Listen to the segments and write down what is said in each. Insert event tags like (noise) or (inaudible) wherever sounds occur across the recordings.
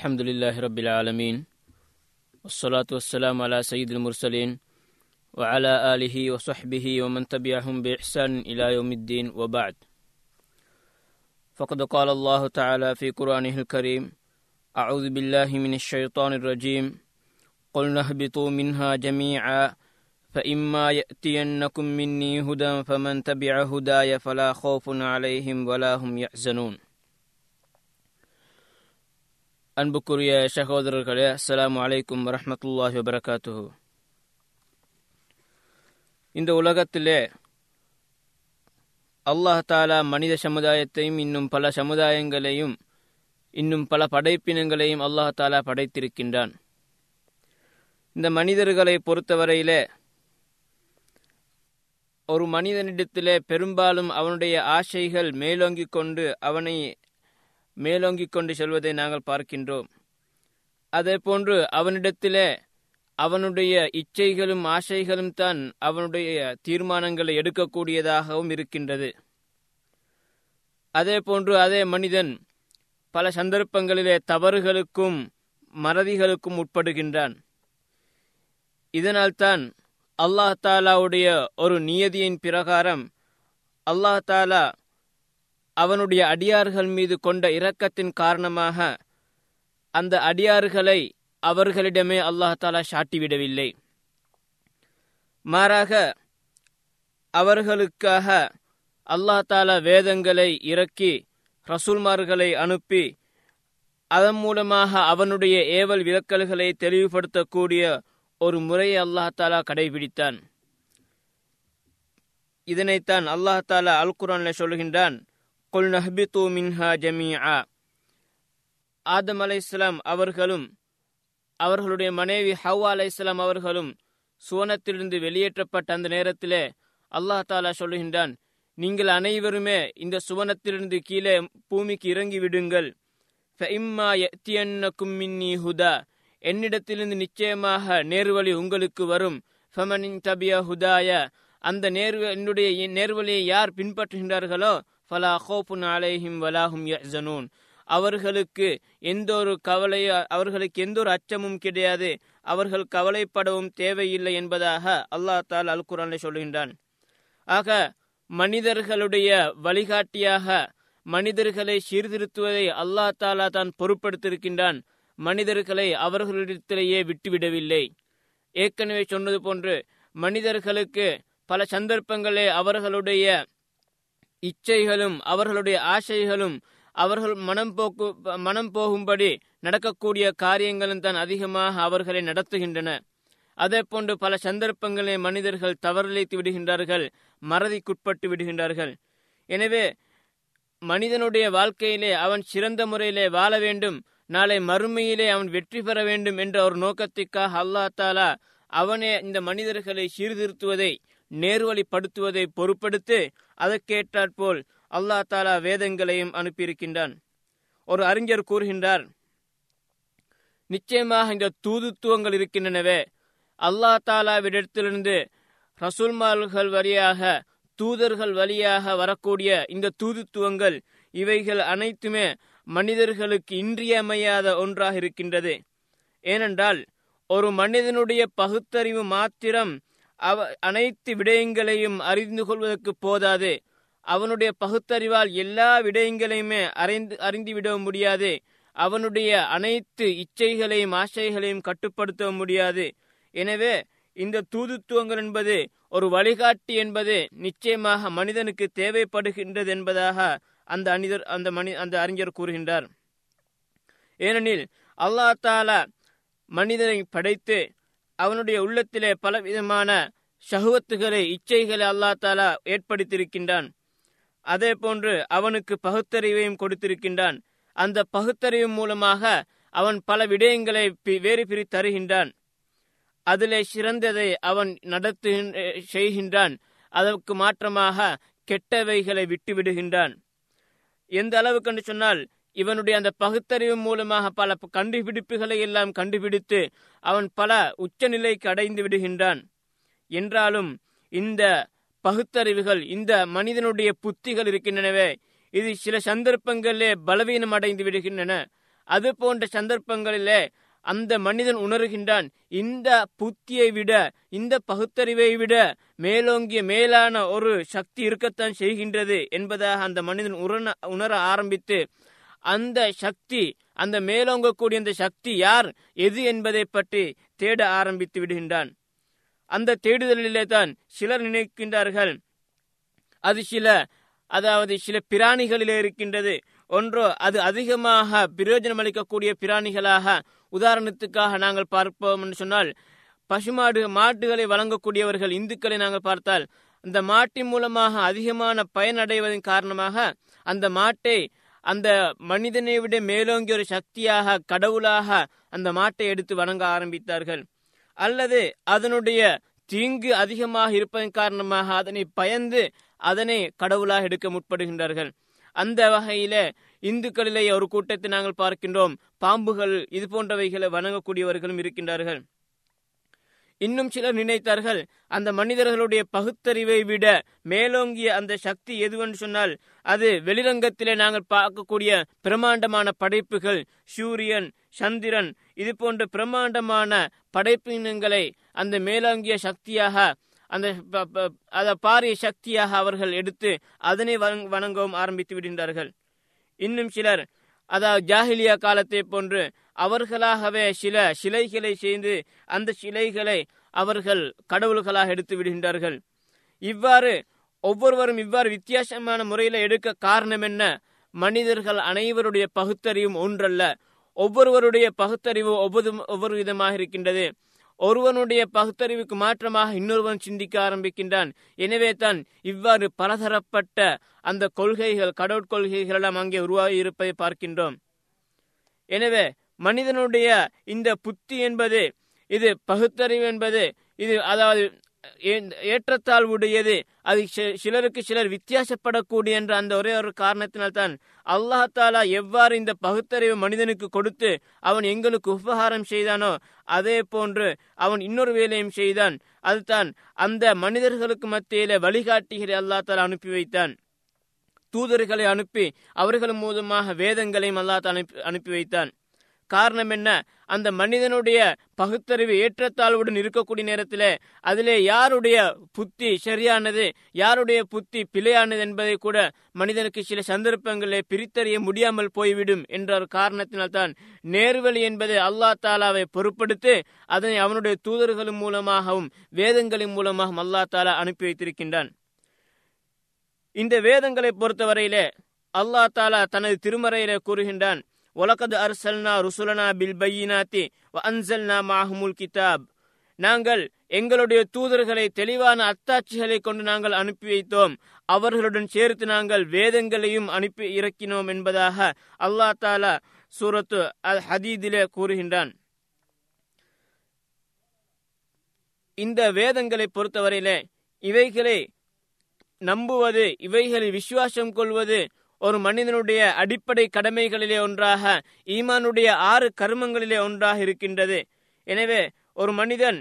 الحمد لله رب العالمين والصلاة والسلام على سيد المرسلين وعلى آله وصحبه ومن تبعهم بإحسان إلى يوم الدين وبعد. فقد قال الله تعالى في قرآنه الكريم أعوذ بالله من الشيطان الرجيم قلنا اهبطوا منها جميعا فإما يأتينكم مني هدى فمن تبع هداي فلا خوف عليهم ولا هم يحزنون. அன்புக்குரிய சகோதரர்களே அஸ்லாம் அலைக்கும் வரமத்துல்லாஹி வபரகாத்து இந்த உலகத்திலே அல்லாஹ் தாலா மனித சமுதாயத்தையும் இன்னும் பல சமுதாயங்களையும் இன்னும் பல படைப்பினங்களையும் அல்லாஹ் தாலா படைத்திருக்கின்றான். இந்த மனிதர்களை பொறுத்தவரையிலே ஒரு மனிதனிடத்திலே பெரும்பாலும் அவனுடைய ஆசைகள் மேலோங்கிக் கொண்டு அவனை மேலோங்கிக் கொண்டு செல்வதை நாங்கள் பார்க்கின்றோம். அதே போன்று அவனிடத்திலே அவனுடைய இச்சைகளும் ஆசைகளும் தான் அவனுடைய தீர்மானங்களை எடுக்கக்கூடியதாகவும் இருக்கின்றது. அதே போன்று அதே மனிதன் பல சந்தர்ப்பங்களிலே தவறுகளுக்கும் மறதிகளுக்கும் உட்படுகின்றான். இதனால்தான் அல்லாஹ் தாலாவுடைய ஒரு நியதியின் பிரகாரம் அல்லாஹ் தாலா அவனுடைய அடியார்கள் மீது கொண்ட இரக்கத்தின் காரணமாக அந்த அடியார்களை அவர்களிடமே அல்லாஹ் தாலா சாட்டிவிடவில்லை. மாறாக அவர்களுக்காக அல்லாஹ் தாலா வேதங்களை இறக்கி ரசூல்மார்களை அனுப்பி அதன் மூலமாக அவனுடைய ஏவல் விலக்கல்களை தெளிவுபடுத்தக்கூடிய ஒரு முறையை அல்லாஹ் தாலா கடைபிடித்தான். இதனைத்தான் அல்லாஹ் தாலா அல் குரான்ல சொல்கின்றான் குல் நஹ்பித்து மின்ஹா ஜமீஆ ஆதம் அலை இஸ்லாம் அவர்களும் அவர்களுடைய மனைவி ஹவ்வா அலை இஸ்லாம் அவர்களும் சுவனத்திலிருந்து வெளியேற்றப்பட்ட அந்த நேரத்திலே அல்லாஹ் தாலா சொல்லுகின்றான் நீங்கள் அனைவருமே இந்த சுவனத்திலிருந்து கீழே பூமிக்கு இறங்கி விடுங்கள். ஹுதா. என்னிடத்திலிருந்து நிச்சயமாக நேர்வழி உங்களுக்கு வரும். ஃபமனின் தபியா ஹுதாய. அந்த நேர்வ என்னுடைய நேர்வழியை யார் பின்பற்றுகின்றார்களோ ஃபலா ஹோப்புன் அலைஹிம் வலாஹும் யஹ்சனூன். அவர்களுக்கு எந்த ஒரு கவலையோ அவர்களுக்கு எந்த ஒரு அச்சமும் கிடையாது. அவர்கள் கவலைப்படவும் தேவையில்லை என்பதாக அல்லாஹ் தால் அல் குரானை சொல்கின்றான். ஆக மனிதர்களுடைய வழிகாட்டியாக மனிதர்களை சீர்திருத்துவதை அல்லாஹ் தாலா தான் பொருட்படுத்தியிருக்கின்றான். மனிதர்களை அவர்களிடத்திலேயே விட்டுவிடவில்லை. ஏற்கனவே சொன்னது போன்று மனிதர்களுக்கு பல சந்தர்ப்பங்களே அவர்களுடைய இச்சைகளும் அவர்களுடைய ஆசைகளும் அவர்கள் மனம் போக்கு மனம் போகும்படி நடக்கக்கூடிய காரியங்களும் தான் அதிகமாக அவர்களை நடத்துகின்றன. அதே போன்று பல சந்தர்ப்பங்களை மனிதர்கள் தவறிழைத்து விடுகின்றார்கள் மறதிக்குட்பட்டு விடுகின்றார்கள். எனவே மனிதனுடைய வாழ்க்கையிலே அவன் சிறந்த முறையிலே வாழ வேண்டும் நாளை மறுமையிலே அவன் வெற்றி பெற வேண்டும் என்ற ஒரு நோக்கத்திற்காக அல்லா தாலா அவனே இந்த மனிதர்களை சீர்திருத்துவதை நேர்வழிப்படுத்துவதை பொறுப்படுத்து அதற்கேற்றாற்போல் அல்லா தாலா வேதங்களையும் அனுப்பியிருக்கின்றான். ஒரு அறிஞர் கூறுகின்றார் நிச்சயமாக இந்த தூதுத்துவங்கள் இருக்கின்றனவே. அல்லா தாலாவிடத்திலிருந்து ரசூல்மால்கள் வழியாக தூதர்கள் வழியாக வரக்கூடிய இந்த தூதுத்துவங்கள் இவைகள் அனைத்துமே மனிதர்களுக்கு இன்றியமையாத ஒன்றாக இருக்கின்றது. ஏனென்றால் ஒரு மனிதனுடைய பகுத்தறிவு மாத்திரம் அவ அனைத்து விடயங்களையும் அறிந்து கொள்வதற்கு போதாது. அவனுடைய பகுத்தறிவால் எல்லா விடயங்களையுமே அறிந்து அறிந்துவிட முடியாது. அவனுடைய அனைத்து இச்சைகளையும் ஆசைகளையும் கட்டுப்படுத்த முடியாது. எனவே இந்த தூதுத்துவங்கள் என்பது ஒரு வழிகாட்டி என்பது நிச்சயமாக மனிதனுக்கு தேவைப்படுகின்றது என்பதாக அந்த அனிதர் அந்த மனி அந்த அறிஞர் கூறுகின்றார். ஏனெனில் அல்லா தாலா மனிதனை படைத்து அவனுடைய உள்ளத்திலே பலவிதமான சகுவத்துகளை இச்சைகளை அல்லா தாலா ஏற்படுத்தியிருக்கின்றான். அதே போன்று அவனுக்கு பகுத்தறிவையும் கொடுத்திருக்கின்றான். அந்த பகுத்தறிவு மூலமாக அவன் பல விடயங்களை வேறு பிரி தருகின்றான். அதிலே சிறந்ததை அவன் நடத்து செய்கின்றான். அதற்கு மாற்றமாக கெட்டவைகளை விட்டுவிடுகின்றான். எந்த அளவுக்கு என்று சொன்னால் இவனுடைய அந்த பகுத்தறிவு மூலமாக பல கண்டுபிடிப்புகளை எல்லாம் கண்டுபிடித்து அவன் பல உச்சநிலைக்கு அடைந்து விடுகின்றான். என்றாலும் இந்த பகுத்தறிவுகள் இந்த மனிதனுடைய புத்திகள் இருக்கின்றனவே இது சில சந்தர்ப்பங்களிலே பலவீனம் அடைந்து விடுகின்றன. அது போன்ற சந்தர்ப்பங்களிலே அந்த மனிதன் உணர்கின்றான் இந்த புத்தியை விட இந்த பகுத்தறிவை விட மேலோங்கிய மேலான ஒரு சக்தி இருக்கத்தான் செய்கின்றது என்பதாக அந்த மனிதன் உணர உணர ஆரம்பித்து அந்த சக்தி அந்த மேலோங்கக்கூடிய அந்த சக்தி யார் எது என்பதை பற்றி தேட ஆரம்பித்து விடுகின்றான். அந்த தேடுதலிலே தான் சிலர் நினைக்கின்றார்கள். அது சில அதாவது சில பிராணிகளிலே இருக்கின்றது. ஒன்றோ அது அதிகமாக பிரயோஜனம் அளிக்கக்கூடிய பிராணிகளாக உதாரணத்துக்காக நாங்கள் பார்ப்போம் என்று சொன்னால் பசுமாடு மாட்டுகளை வழங்கக்கூடியவர்கள் இந்துக்களை நாங்கள் பார்த்தால் அந்த மாட்டின் மூலமாக அதிகமான பயனடைவதன் காரணமாக அந்த மாட்டை அந்த மனிதனை விட மேலோங்கிய ஒரு சக்தியாக கடவுளாக அந்த மாட்டை எடுத்து வணங்க ஆரம்பித்தார்கள். அல்லது அதனுடைய தீங்கு அதிகமாக இருப்பதன் காரணமாக அதனை பயந்து அதனை கடவுளாக எடுக்க முற்படுகின்றார்கள். அந்த வகையில இந்துக்களிலே ஒரு கூட்டத்தை நாங்கள் பார்க்கின்றோம். பாம்புகள் இது போன்றவைகளை வணங்கக்கூடியவர்களும் இருக்கின்றார்கள். இன்னும் சிலர் நினைத்தார்கள் அந்த மனிதர்களுடைய பகுத்தறிவை விட மேலோங்கிய அந்த சக்தி எதுவென்று சொன்னால் அது வெளிரங்கத்திலே நாங்கள் பார்க்கக்கூடிய பிரம்மாண்டமான படைப்புகள் சூரியன் சந்திரன் இது போன்ற பிரம்மாண்டமான படைப்பினங்களை அந்த மேலோங்கிய சக்தியாக அந்த அத பாரிய சக்தியாக அவர்கள் எடுத்து அதனை வணங்கவும் ஆரம்பித்து விடுகின்றார்கள். இன்னும் சிலர் அதாவது ஜாஹிலியா காலத்தை போன்று அவர்களாகவே சில சிலைகளை செய்து அந்த சிலைகளை அவர்கள் கடவுள்களாக எடுத்து விடுகின்றார்கள். இவ்வாறு ஒவ்வொருவரும் இவ்வாறு வித்தியாசமான முறையில் எடுக்க காரணம் என்ன? மனிதர்கள் அனைவருடைய பகுத்தறிவும் ஒன்றல்ல. ஒவ்வொருவருடைய பகுத்தறிவு ஒவ்வொரு ஒவ்வொரு விதமாக இருக்கின்றது. ஒருவனுடைய பகுத்தறிவுக்கு மாற்றமாக இன்னொருவன் சிந்திக்க ஆரம்பிக்கின்றான். எனவே தான் இவ்வாறு பலதரப்பட்ட அந்த கொள்கைகள் கடவுட்கொள்கைகள் எல்லாம் அங்கே உருவாகி இருப்பதை பார்க்கின்றோம். எனவே மனிதனுடைய இந்த புத்தி என்பது இது பகுத்தறிவு என்பது இது அதாவது ஏற்றத்தாழ்வுடையது அது சிலருக்கு சிலர் வித்தியாசப்படக்கூடிய என்ற அந்த ஒரே ஒரு காரணத்தினால்தான் அல்லாஹாலா எவ்வாறு இந்த பகுத்தறிவு மனிதனுக்கு கொடுத்து அவன் எங்களுக்கு உபகாரம் செய்தானோ அதே போன்று அவன் இன்னொரு வேலையும் செய்தான். அதுதான் அந்த மனிதர்களுக்கு மத்தியிலே வழிகாட்டிகளை அல்லா தாலா அனுப்பி வைத்தான். தூதர்களை அனுப்பி அவர்கள் மூலமாக வேதங்களையும் அல்லா அனுப்பி அனுப்பி வைத்தான். காரணம் என்ன? அந்த மனிதனுடைய பகுத்தறிவு ஏற்றத்தாழ்வுடன் இருக்கக்கூடிய நேரத்தில் அதிலே யாருடைய புத்தி சரியானது யாருடைய புத்தி பிழையானது என்பதை கூட மனிதனுக்கு சில சந்தர்ப்பங்களில் பிரித்தறிய முடியாமல் போய்விடும் என்ற ஒரு காரணத்தினால்தான் நேர்வழி என்பதை அல்லா தாலாவை பொருட்படுத்தி அதனை அவனுடைய தூதர்களின் மூலமாகவும் வேதங்களின் மூலமாகவும் அல்லா தாலா அனுப்பி வைத்திருக்கின்றான். இந்த வேதங்களை பொறுத்தவரையிலே அல்லா தாலா தனது திருமறையிலே கூறுகின்றான் ஒலகது அர்சல்னா ருசுலனா பில் பையினாத்தி அன்சல்னா மாஹமுல் கிதாப் நாங்கள் எங்களுடைய தூதர்களை தெளிவான அத்தாட்சிகளை கொண்டு நாங்கள் அனுப்பி வைத்தோம். அவர்களுடன் சேர்த்து நாங்கள் வேதங்களையும் அனுப்பி இறக்கினோம் என்பதாக அல்லா தாலா சூரத்து அல் ஹதீதிலே கூறுகின்றான். இந்த வேதங்களை பொறுத்தவரையிலே இவைகளை நம்புவது இவைகளில் விசுவாசம் கொள்வது ஒரு மனிதனுடைய அடிப்படை கடமைகளிலே ஒன்றாக ஈமானுடைய ஆறு கர்மங்களிலே ஒன்றாக இருக்கின்றது. எனவே ஒரு மனிதன்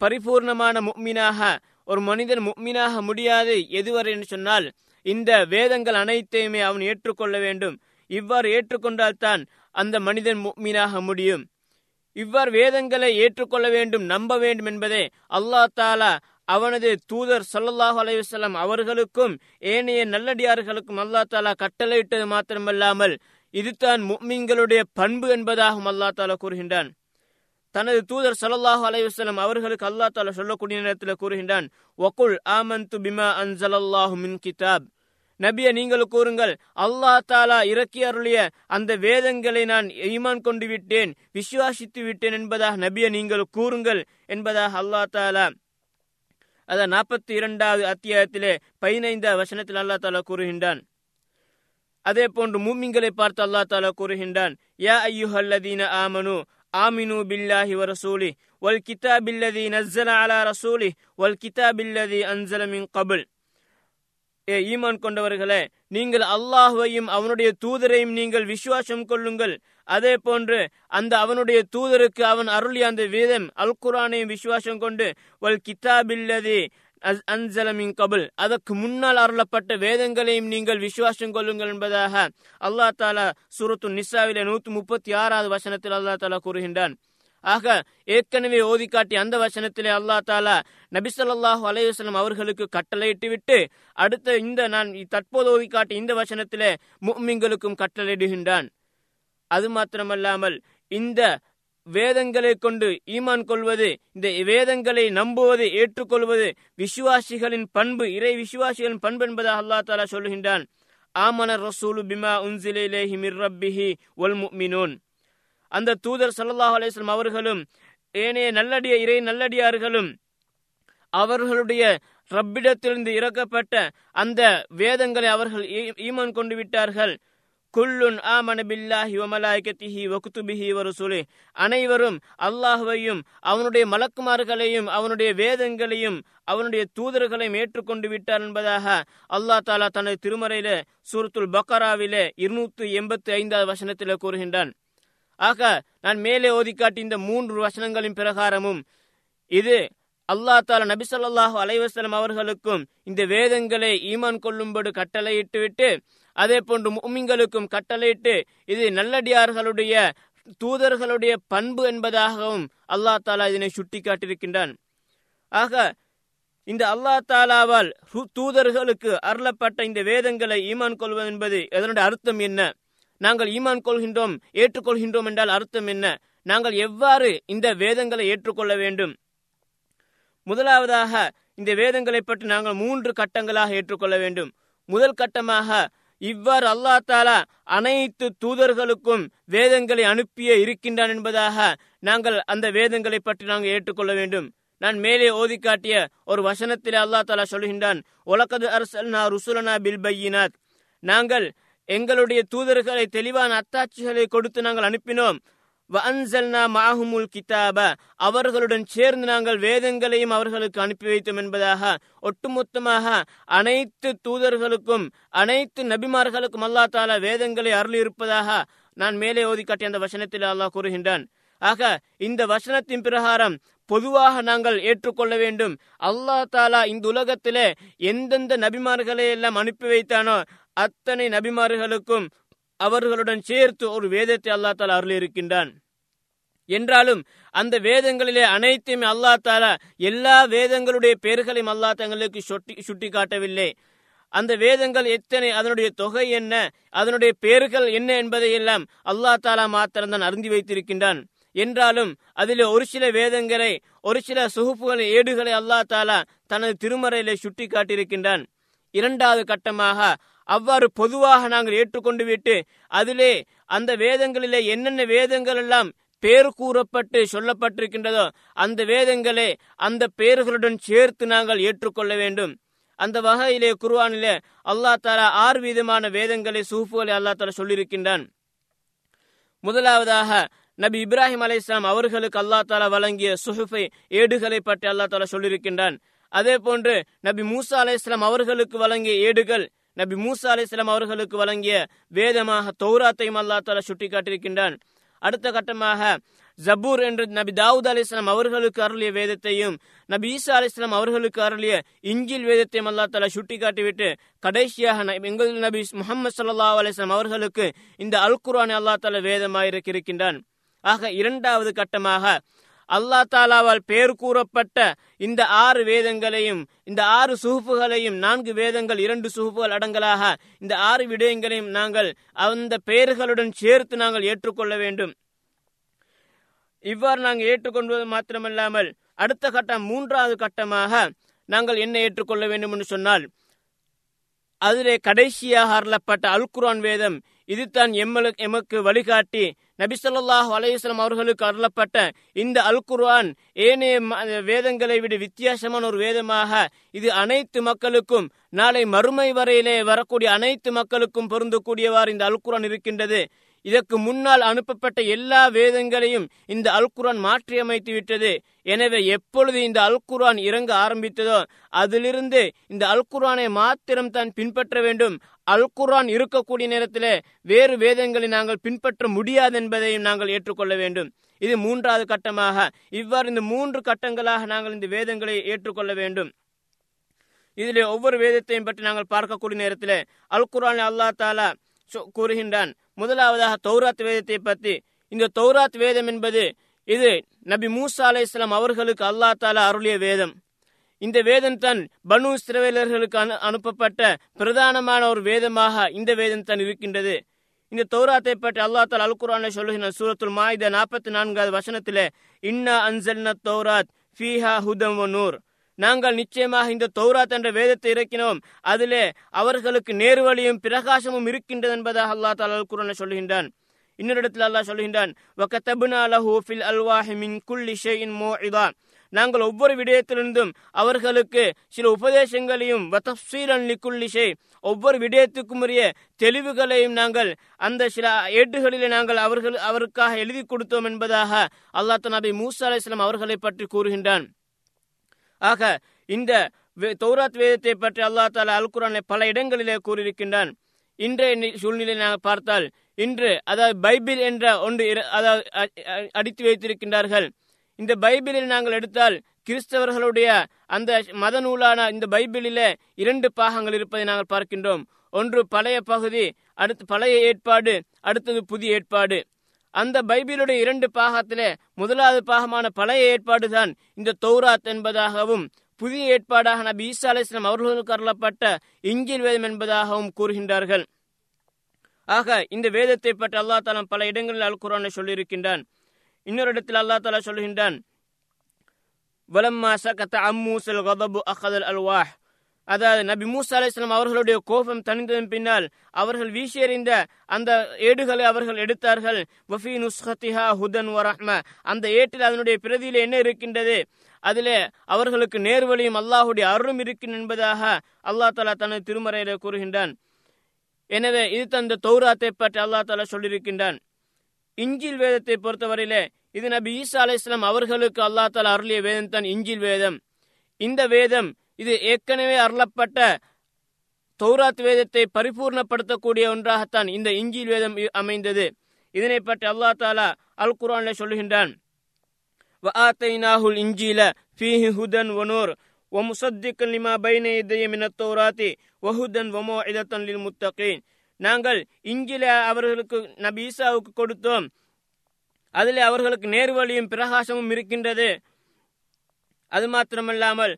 பரிபூர்ணமான முக்மீனாக ஒரு மனிதன் முக்மீனாக முடியாது எதுவரை என்று சொன்னால் இந்த வேதங்கள் அனைத்தையுமே அவன் ஏற்றுக்கொள்ள வேண்டும். இவ்வாறு ஏற்றுக்கொண்டால்தான் அந்த மனிதன் முக்மீனாக முடியும். இவ்வாறு வேதங்களை ஏற்றுக்கொள்ள வேண்டும் நம்ப வேண்டும் என்பதே அல்லா தாலா அவனது தூதர் சல்லல்லாஹ் அலைவசல்லம் அவர்களுக்கும் ஏனைய நல்லடியார்களுக்கும் அல்லா தாலா கட்டளையிட்டது மாத்திரமல்லாமல் இதுதான் முக்மீன்களுடைய பண்பு என்பதாகவும் அல்லா தாலா கூறுகின்றான். தனது தூதர் சல்லாஹு அலைவசலம் அவர்களுக்கு அல்லா தாலா சொல்லக்கூடிய நேரத்தில் கூறுகின்றான் ஒகுல் ஆமந்து பிமா அன்சலல்லாஹு மின் கிதாப். நபிய நீங்கள் கூறுங்கள் அல்லா தாலா இறக்கி அருளிய அந்த வேதங்களை நான் ஈமான் கொண்டு விட்டேன் விசுவாசித்து விட்டேன் என்பதாக நபிய நீங்கள் கூறுங்கள் என்பதாக அல்லா தாலா அதான் நாற்பத்தி இரண்டாவது அத்தியாயத்திலே பதினைந்தாவது வசனத்தில் அல்லா தாலா கூறுகின்றான். அதே போன்று மூமிங்களை பார்த்து அல்லா தாலா கூறுகின்றான் யா ஐயுஹல்லதீன ஆமனு ஆமினு பில்லாஹி வ ரசூலி வல் கிதாபில்லதி நஸ்ஸல அலா ரசூலி வல் கிதாபில்லதி அன்சல மின் கபுல் ஏ ஈமான் கொண்டவர்களே நீங்கள் அல்லாஹுவையும் அவனுடைய தூதரையும் நீங்கள் விசுவாசம் கொள்ளுங்கள். அதே போன்று அந்த அவனுடைய தூதருக்கு அவன் அருளிய அந்த வேதம் அல் குரானையும் விசுவாசம் கொண்டு வல் கிதாபில்லதி அன்சலமின் கபுல். அதற்கு முன்னால் அருளப்பட்ட வேதங்களையும் நீங்கள் விசுவாசம் கொள்ளுங்கள் என்பதாக அல்லா தாலா சுரத்து நிசாவிலே நூத்தி முப்பத்தி ஆறாவது வசனத்தில் அல்லா தாலா கூறுகின்றான். ஆக ஏற்கனவே ஓதி காட்டி அந்த வசனத்திலே அல்லா தாலா நபிசல்லாஹு அலையுஸ்லம் அவர்களுக்கு கட்டளையிட்டு விட்டு அடுத்த இந்த நான் தற்போது ஓதி காட்டி இந்த வசனத்திலே முக்மிங்களுக்கும் கட்டளையிடுகின்றான். அது மாத்திரமல்லாமல் இந்த வேதங்களை கொண்டு ஈமான் கொள்வது இந்த வேதங்களை நம்புவது ஏற்றுக்கொள்வது விசுவாசிகளின் பண்பு இறை விசுவாசிகளின் பண்பு என்பதாக அல்லா தாலா சொல்லுகின்றான். ஆமன ரசூலு பிமா உன்சிலேஹி மிர் ரப்பிஹி ஒல் முக்மினூன். அந்த தூதர் சல்லாஹ் அலிஸ்லாம் அவர்களும் ஏனைய நல்லடிய இறை நல்லடியார்களும் அவர்களுடைய ரப்பிடத்திலிருந்து இறக்கப்பட்ட அந்த வேதங்களை அவர்கள் ஈமான் கொண்டு விட்டார்கள். குல்லுன் ஆமன பில்லாஹி வமலாய்கத்திஹி வகுத்துபிஹி வருசுலே அனைவரும் அல்லாஹுவையும் அவனுடைய மலக்குமார்களையும் அவனுடைய வேதங்களையும் அவனுடைய தூதர்களையும் ஏற்றுக்கொண்டு விட்டார் என்பதாக அல்லாஹ் தாலா தனது திருமறையில சூரத்துல் பக்கராவிலே இருநூத்தி எண்பத்தி ஐந்தாவது வசனத்திலே கூறுகின்றான். ஆக நான் மேலே ஓதி காட்டி இந்த மூன்று வசனங்களின் பிரகாரமும் இது அல்லா தாலா நபி சொல்லாஹு அலைவசலம் அவர்களுக்கும் இந்த வேதங்களை ஈமான் கொள்ளும்படி கட்டளையிட்டுவிட்டு அதே போன்று முமிங்களுக்கும் கட்டளையிட்டு இது நல்லடியார்களுடைய தூதர்களுடைய பண்பு என்பதாகவும் அல்லா தாலா இதனை சுட்டி காட்டியிருக்கின்றான் ஆக இந்த அல்லா தாலாவால் தூதர்களுக்கு அருளப்பட்ட இந்த வேதங்களை ஈமான் கொள்வது என்பது அதனுடைய அர்த்தம் என்ன? நாங்கள் ஈமான் கொள்கின்றோம் ஏற்றுக்கொள்கின்றோம் என்றால் அர்த்தம் என்ன? நாங்கள் எவ்வாறு இந்த வேதங்களை ஏற்றுக்கொள்ள வேண்டும்? முதலாவதாக இந்த வேதங்களை பற்றி நாங்கள் மூன்று கட்டங்களாக ஏற்றுக்கொள்ள வேண்டும். முதல் கட்டமாக இவ்வாறு அல்லா தாலா அனைத்து தூதர்களுக்கும் வேதங்களை அனுப்பிய இருக்கின்றான் என்பதாக நாங்கள் அந்த வேதங்களை பற்றி நாங்கள் ஏற்றுக்கொள்ள வேண்டும். நான் மேலே ஓதி காட்டிய ஒரு வசனத்திலே அல்லா தாலா சொல்கின்றான் உலகது அரசல்னா ருசுலனா பில் பையினாத். நாங்கள் எங்களுடைய தூதர்களை தெளிவான அத்தாட்சிகளை கொடுத்து நாங்கள் அனுப்பினோம். வன்சல்னா மாஹுமுல் கிதாப அவர்களுடன் சேர்ந்து நாங்கள் வேதங்களையும் அவர்களுக்கு அனுப்பி வைத்தோம் என்பதாக ஒட்டுமொத்தமாக அனைத்து தூதர்களுக்கும் அனைத்து நபிமார்களுக்கும் அல்லா தாலா வேதங்களை அருளியிருப்பதாக நான் மேலே ஓதி காட்டிய அந்த வசனத்தில் அல்லாஹ் கூறுகின்றான். ஆக இந்த வசனத்தின் பிரகாரம் பொதுவாக நாங்கள் ஏற்றுக்கொள்ள வேண்டும். அல்லா தாலா இந்த உலகத்திலே எந்தெந்த நபிமார்களை எல்லாம் அனுப்பி வைத்தானோ அத்தனை நபிமார்களுக்கும் அவர்களுடன் சேர்த்து ஒரு வேதத்தை அல்லா தாலா அருளியிருக்கின்றான். என்றாலும் அந்த வேதங்களிலே அனைத்தையும் அல்லா தாலா எல்லா வேதங்களுடைய பெயர்களையும் அல்லா தங்களுக்கு சுட்டி சுட்டி காட்டவில்லை அந்த வேதங்கள் எத்தனை அதனுடைய தொகை என்ன அதனுடைய பெயர்கள் என்ன என்பதை எல்லாம் அல்லா தாலா மாத்திரம்தான் அறிந்து வைத்திருக்கின்றான். என்றாலும் அதிலே ஒரு சில வேதங்களை ஒரு சில சுகுப்புகள் ஏடுகளை அல்லா தாலா தனது திருமறையிலே சுட்டி காட்டியிருக்கின்றான் இரண்டாவது கட்டமாக அவ்வாறு பொதுவாக நாங்கள் ஏற்றுக்கொண்டு விட்டு அதிலே அந்த வேதங்களிலே என்னென்ன வேதங்கள் எல்லாம் பேர் கூறப்பட்டு சொல்லப்பட்டிருக்கின்றதோ அந்த வேதங்களை அந்த பேர்களுடன் சேர்த்து நாங்கள் ஏற்றுக்கொள்ள வேண்டும். அந்த வகையிலே குர்வானிலே அல்லா தாலா ஆறு விதமான வேதங்களை சூஃபுகளை அல்லா தாலா சொல்லியிருக்கின்றான். முதலாவதாக நபி இப்ராஹிம் அலை இஸ்லாம் அவர்களுக்கு அல்லா தாலா வழங்கிய சுஹுஃபை ஏடுகளை பற்றி அல்லா தாலா சொல்லியிருக்கின்றான். அதே போன்று நபி மூசா அலை அவர்களுக்கு வழங்கிய ஏடுகள் நபி மூசா அலை அவர்களுக்கு வழங்கிய வேதமாக தௌராத்தையும் அல்லா தாலா சுட்டிக்காட்டியிருக்கின்றான். அடுத்த கட்டமாக ஜபூர் என்று நபி தாவூத் அலிஸ்லாம் அவர்களுக்கு அருளிய வேதத்தையும் நபி ஈசா அலிஸ்லாம் அவர்களுக்கு அருளிய இஞ்சில் வேதத்தையும் அல்லா தலா சுட்டிக்காட்டிவிட்டு கடைசியாக எங்கள் நபி முகமது சல்லா அலிஸ்லாம் அவர்களுக்கு இந்த அல் குரான் அல்லா தலா வேதமாக இருக்கின்றான் ஆக இரண்டாவது கட்டமாக அல்லா தாலாவால் பெயர் கூறப்பட்ட இந்த ஆறு வேதங்களையும் இந்த ஆறு சுகுப்புகளையும் நான்கு வேதங்கள் இரண்டு சுகுப்புகள் அடங்கலாக இந்த ஆறு விடயங்களையும் நாங்கள் அந்த பெயர்களுடன் சேர்த்து நாங்கள் ஏற்றுக்கொள்ள வேண்டும். இவ்வாறு நாங்கள் ஏற்றுக்கொள்வது மாத்திரமல்லாமல் அடுத்த கட்டம் மூன்றாவது கட்டமாக நாங்கள் என்ன ஏற்றுக்கொள்ள வேண்டும் என்று சொன்னால் அதிலே கடைசியாக அருளப்பட்ட அல் குரான் வேதம் இதுதான் எம்மலுக்கு எமக்கு வழிகாட்டி. நபிசல்லாஹ் அலையுஸ்லாம் அவர்களுக்கு அருளப்பட்ட இந்த அல் குர்ஆன் ஏனைய வேதங்களை விட வித்தியாசமான ஒரு வேதமாக இது அனைத்து மக்களுக்கும் நாளை மறுமை வரையிலே வரக்கூடிய அனைத்து மக்களுக்கும் பொருந்தக்கூடியவாறு இந்த அல் குர்ஆன் இருக்கின்றது. இதற்கு முன்னால் அனுப்பப்பட்ட எல்லா வேதங்களையும் இந்த அல் குரான் மாற்றியமைத்து விட்டது. எனவே எப்பொழுது இந்த அல் குரான் இறங்க ஆரம்பித்ததோ அதிலிருந்து இந்த அல் குரானை மாத்திரம் தான் பின்பற்ற வேண்டும். அல் குரான் இருக்கக்கூடிய நேரத்தில் வேறு வேதங்களை நாங்கள் பின்பற்ற முடியாது என்பதையும் நாங்கள் ஏற்றுக்கொள்ள வேண்டும். இது மூன்றாவது கட்டமாக. இவ்வாறு இந்த மூன்று கட்டங்களாக நாங்கள் இந்த வேதங்களை ஏற்றுக்கொள்ள வேண்டும். இதில் ஒவ்வொரு வேதத்தையும் பற்றி நாங்கள் பார்க்கக்கூடிய நேரத்தில் அல் குரான் அல்லா தாலா கூறுகின்றான். முதலாவதாக தௌராத் வேதத்தை பற்றி இந்த தௌராத் வேதம் என்பது இது நபி மூசா அலை இஸ்லாம் அவர்களுக்கு அல்லா தாலா அருளிய வேதம். இந்த வேதம் தான் பனு சிறவேலர்களுக்கு அனு அனுப்பப்பட்ட பிரதானமான ஒரு வேதமாக இந்த வேதம் தான் இருக்கின்றது. இந்த தௌராத்தை பற்றி அல்லா தால் அல் குரானை சொல்லுகின்ற சூரத்துல் மாயுத நாற்பத்தி நான்காவது வசனத்திலே இன்னா அன்சல்ன தௌராத் ஃபீஹா ஹுதம் நூர். நாங்கள் நிச்சயமாக இந்த தௌராத் என்ற வேதத்தை இறக்கினோம். அதிலே அவர்களுக்கு நேர்வழியும் பிரகாசமும் இருக்கின்றது என்பதாக அல்லா தால் அல் சொல்லுகின்றான். இன்னொரு இடத்தில் அல்லாஹ் சொல்லுகின்றான் நாங்கள் ஒவ்வொரு விடயத்திலிருந்தும் அவர்களுக்கு சில உபதேசங்களையும் வதஃசீலன் ஒவ்வொரு விடயத்துக்கும் உரிய தெளிவுகளையும் நாங்கள் அந்த சில ஏட்டுகளிலே நாங்கள் அவர்கள் அவருக்காக எழுதி கொடுத்தோம் என்பதாக அல்லாஹ் நபி மூசா அலிஸ்லாம் அவர்களை பற்றி கூறுகின்றான். ஆக இந்த தௌராத் வேதத்தை பற்றி அல்லா தாலா அல் குரானை பல இடங்களிலே கூறியிருக்கின்றான். இன்றைய சூழ்நிலை நாங்கள் பார்த்தால் இன்று அதாவது பைபிள் என்ற ஒன்று அதாவது அடித்து வைத்திருக்கின்றார்கள். இந்த பைபிளில் நாங்கள் எடுத்தால் கிறிஸ்தவர்களுடைய அந்த மத நூலான இந்த பைபிளில இரண்டு பாகங்கள் இருப்பதை நாங்கள் பார்க்கின்றோம். ஒன்று பழைய பகுதி அடுத்து பழைய ஏற்பாடு அடுத்தது புதிய ஏற்பாடு. அந்த பைபிளுடைய இரண்டு பாகத்திலே முதலாவது பாகமான பழைய ஏற்பாடு தான் இந்த தௌராத் என்பதாகவும் புதிய ஏற்பாடாக நபி ஈசா அலிஸ்லாம் அவர்களுக்கு அருளப்பட்ட இங்கில் வேதம் என்பதாகவும் கூறுகின்றார்கள். ஆக இந்த வேதத்தை பற்றி அல்லா தாலம் பல இடங்களில் அல் குரானை சொல்லியிருக்கின்றான். இன்னொரு இடத்தில் அல்லா தாலா சொல்கின்றான் வலம்மா சகத்த அம்மூசல் கதபு அஹதல் அல்வாஹ். அதாவது நபி மூசா அலிஸ்லாம் அவர்களுடைய கோபம் தணிந்ததன் பின்னால் அவர்கள் வீசியறிந்த அந்த ஏடுகளை அவர்கள் எடுத்தார்கள். வஃபி நுஸ்ஹத்திஹா ஹுதன் வரஹ்ம அந்த ஏட்டில் அதனுடைய பிரதியில் என்ன இருக்கின்றது? அதிலே அவர்களுக்கு நேர்வழியும் அல்லாஹுடைய அருளும் இருக்கும் என்பதாக அல்லாஹ் தாலா தனது திருமறையில கூறுகின்றான். எனவே இது தந்த தௌராத்தை பற்றி அல்லா தாலா சொல்லியிருக்கின்றான். இஞ்சில் வேதத்தை பொறுத்தவரையிலே இது நபி ஈசா அலை இஸ்லாம் அவர்களுக்கு அல்லா தாலா அருளிய வேதம் தான் இஞ்சில் வேதம் இந்த வேதம் இது ஏற்கனவே அருளப்பட்ட தௌராத் வேதத்தை பரிபூர்ணப்படுத்தக்கூடிய ஒன்றாகத்தான் இந்த இஞ்சில் வேதம் அமைந்தது இதனை பற்றி அல்லா தாலா அல் குரான்ல சொல்லுகின்றான் وآتيناه الإنجيل فيه هدى ونور ومصدقا لما بين يدي من التوراة وهدى وموعظة للمتقين நாங்கள் இஞ்சில அவர்களுக்கு நபி ஈசாவுக்கு கொடுத்தோம் அதில் அவர்களுக்கு நேர்வழியும் பிரகாசமும் இருக்கின்றது. அது மாத்திரமல்லாமல்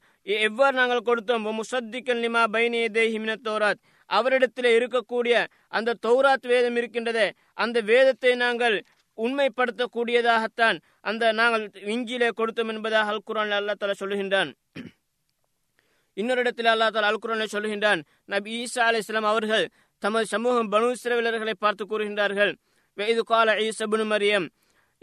எவ்வாறு நாங்கள் கொடுத்தோம்? முசத்திக்கல் நிமா பைனிய தேஹிமின தௌராத். அவரிடத்தில் இருக்கக்கூடிய அந்த தௌராத் வேதம் இருக்கின்றதே அந்த வேதத்தை நாங்கள் உண்மைப்படுத்தக்கூடியதாகத்தான் அந்த நாங்கள் இஞ்சியிலே கொடுத்தோம் என்பதாக அல் குரான் அல்லா தலா சொல்லுகின்றான். இன்னொரு இடத்தில் அல்லா தாலா அல் குரானை சொல்லுகின்றான் நபி ஈசா அலி இஸ்லாம் அவர்கள் தமது சமூகம் பனு சிறவிலர்களை பார்த்து கூறுகின்றார்கள். வெய்து கால ஈசபுனு மரியம்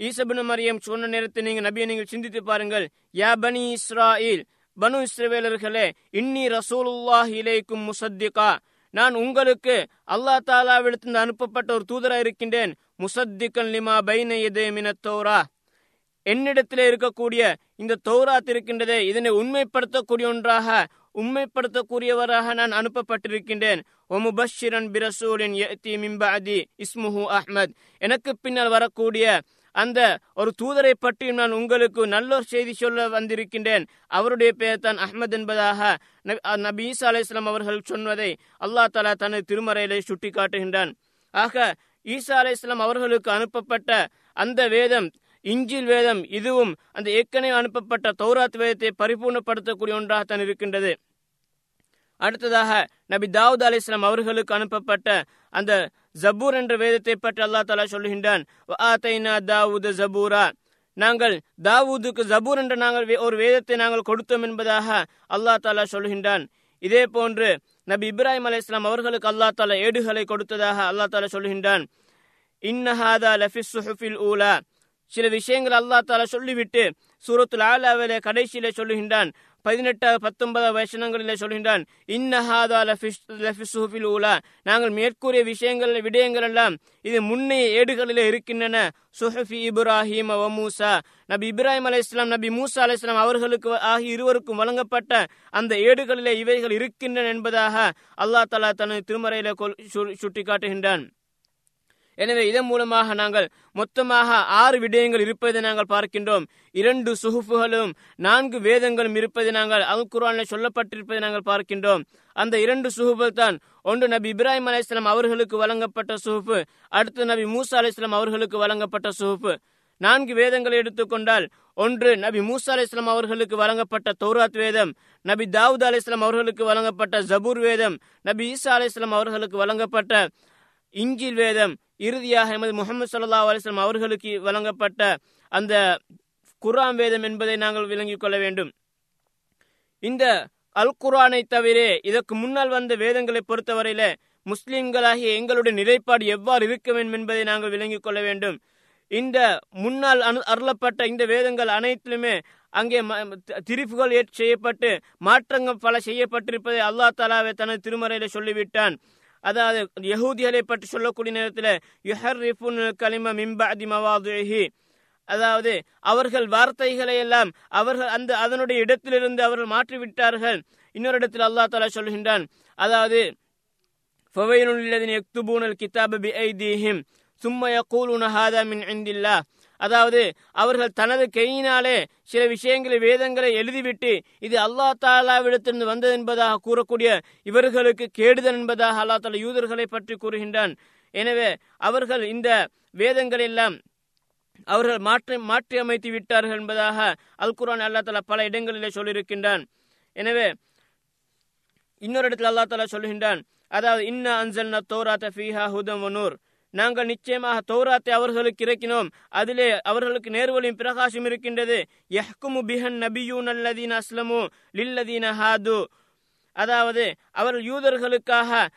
ஈசபுனு மரியம் சொன்ன நேரத்தை நீங்கள் நபியை நீங்கள் சிந்தித்து பாருங்கள். யா பனி இஸ்ராயில் பனு இஸ்ரவேலர்களே இன்னி ரசூலுல்லாஹ் இலேக்கும் முசத்திகா. நான் உங்களுக்கு அல்லா தாலாவிடத்திலிருந்து அனுப்பப்பட்ட ஒரு தூதராக இருக்கின்றேன். முசத்திகன் லிமா பைன எதே மினத்தோரா என்னிடத்தில் இருக்கக்கூடிய இந்த தௌராத் இருக்கின்றதே இதனை உண்மைப்படுத்தக்கூடிய ஒன்றாக உண்மைப்படுத்தக்கூடியவராக நான் அனுப்பப்பட்டிருக்கின்றேன். ஒமுபஷிரன் பிரசூலின் மிம்பதி இஸ்முஹு அஹ்மத். எனக்கு பின்னால் வரக்கூடிய அந்த ஒரு தூதரை பற்றியும் நான் உங்களுக்கு நல்ல செய்தி சொல்ல வந்திருக்கின்றேன். அவருடைய பெயர் தான் அஹ்மத் என்பதாக நபி ஈசா அலி இஸ்லாம் அவர்கள் சொன்னதை அல்லா தலா தனது திருமறையிலே சுட்டி காட்டுகின்றான் ஆக ஈசா அலி இஸ்லாம் அவர்களுக்கு அனுப்பப்பட்ட அந்த வேதம் இஞ்சில் வேதம் இதுவும் அந்த ஏற்கனவே அனுப்பப்பட்ட தௌராத் வேதத்தை பரிபூர்ணப்படுத்தக்கூடிய ஒன்றாகத்தான் இருக்கின்றது. அடுத்ததாக நபி தாவூத் அலி இஸ்லாம் அவர்களுக்கு அனுப்பப்பட்ட அந்த ஜபூர் என்ற வேதத்தை பற்றி அல்லா தாலா சொல்லுகின்றான். தாவூது ஜபூரா. நாங்கள் தாவூதுக்கு ஜபூர் என்ற நாங்கள் ஒரு வேதத்தை நாங்கள் கொடுத்தோம் என்பதாக அல்லா தாலா சொல்லுகின்றான். இதே போன்று நபி இப்ராஹிம் அலி இஸ்லாம் அவர்களுக்கு அல்லா தாலா ஏடுகளை கொடுத்ததாக அல்லா தாலா சொல்லுகின்றான். இன்னஹாதா லஃபிஸ் சுஹுஃபில் ஊலா. சில விஷயங்கள் அல்லா தாலா சொல்லிவிட்டு சூரத்துல் ஆலாவிலே கடைசியிலே சொல்லுகின்றான். பதினெட்டாவது பத்தொன்பதாவது வசனங்களில் சொல்கின்றான் இன்னஹாதா லஃபிசுஃபில் ஊலா. நாங்கள் மேற்கூறிய விஷயங்கள் விடயங்கள் எல்லாம் இது முன்னைய ஏடுகளில் இருக்கின்றன. சுஹஃபி இப்ராஹிம் வ மூசா. நபி இப்ராஹிம் அலை இஸ்லாம் நபி மூசா அலை இஸ்லாம் அவர்களுக்கு ஆகிய இருவருக்கும் வழங்கப்பட்ட அந்த ஏடுகளிலே இவைகள் இருக்கின்றன என்பதாக அல்லா தலா தனது திருமறையில சுட்டி காட்டுகின்றான் எனவே இதன் மூலமாக நாங்கள் மொத்தமாக ஆறு விடயங்கள் இருப்பதை நாங்கள் பார்க்கின்றோம். இரண்டு சுகுப்புகளும் நான்கு வேதங்களும் இருப்பதை நாங்கள் அல் குரானில் சொல்லப்பட்டிருப்பதை நாங்கள் பார்க்கின்றோம். அந்த இரண்டு சுகுப்புகள் தான் ஒன்று நபி இப்ராஹிம் அலையாம் அவர்களுக்கு வழங்கப்பட்ட சுகுப்பு அடுத்து நபி மூசா அலையாம் அவர்களுக்கு வழங்கப்பட்ட சுகுப்பு நான்கு வேதங்களை எடுத்துக்கொண்டால் ஒன்று நபி மூசா அலிஸ்லாம் அவர்களுக்கு வழங்கப்பட்ட தௌராத் வேதம் நபி தாவூத் அலிஸ்லாம் அவர்களுக்கு வழங்கப்பட்ட ஜபூர் வேதம் நபி ஈசா அலிஸ்லாம் அவர்களுக்கு வழங்கப்பட்ட இஞ்சில் வேதம் இறுதியாக எமது முகமது சல்லா அலிஸ்லாம் அவர்களுக்கு வழங்கப்பட்ட அந்த குரான் வேதம் என்பதை நாங்கள் விளங்கிக் கொள்ள வேண்டும். இந்த அல் குரானை தவிர இதற்கு முன்னால் வந்த வேதங்களை பொறுத்தவரையில முஸ்லிம்களாகிய எங்களுடைய நிலைப்பாடு எவ்வாறு இருக்க வேண்டும் என்பதை நாங்கள் விளங்கிக் கொள்ள வேண்டும். இந்த முன்னால் அனு அருளப்பட்ட இந்த வேதங்கள் அனைத்திலுமே அங்கே திரிப்புகள் செய்யப்பட்டு மாற்றங்கள் பல செய்யப்பட்டிருப்பதை அல்லா தாலாவை தனது திருமறையில சொல்லிவிட்டான். அதாவது யகூதிகளை பற்றி சொல்லக்கூடிய நேரத்தில் கலிம மிம்பாதி மவாதுஹி அதாவது அவர்கள் வார்த்தைகளை எல்லாம் அவர்கள் அந்த அதனுடைய இடத்திலிருந்து அவர்கள் மாற்றிவிட்டார்கள். இன்னொரு இடத்தில் அல்லா தாலா சொல்கின்றான். அதாவது கிதாப பி ஐதீஹிம் சும்மய கூலுன ஹாதா மின் இந்தில்லா அதாவது அவர்கள் தனது கையினாலே சில விஷயங்களை வேதங்களை எழுதிவிட்டு இது அல்லா தாலாவிடத்திலிருந்து வந்தது என்பதாக கூறக்கூடிய இவர்களுக்கு கேடுதல் என்பதாக அல்லா தாலா யூதர்களை பற்றி கூறுகின்றான். எனவே அவர்கள் இந்த வேதங்கள் எல்லாம் அவர்கள் மாற்றி மாற்றி அமைத்து விட்டார்கள் என்பதாக அல் குரான் அல்லா தலா பல இடங்களிலே சொல்லியிருக்கின்றான். எனவே இன்னொரு இடத்தில் அல்லா தலா சொல்லுகின்றான். அதாவது இன்ன அன்சல் தோராத்த ஃபீஹா ஹுதம் வனூர் நாங்கள் நிச்சயமாக தௌராத்தை அவர்களுக்கு இறக்கினோம். அதிலே அவர்களுக்கு நேர்வழியும் பிரகாசம் இருக்கின்றது. எஹ்குமு பிஹன் நபியூன் அல்லதீன் அஸ்லமு லில்லதீன ஹாது. அதாவது அவர்கள் யூதர்களுக்காக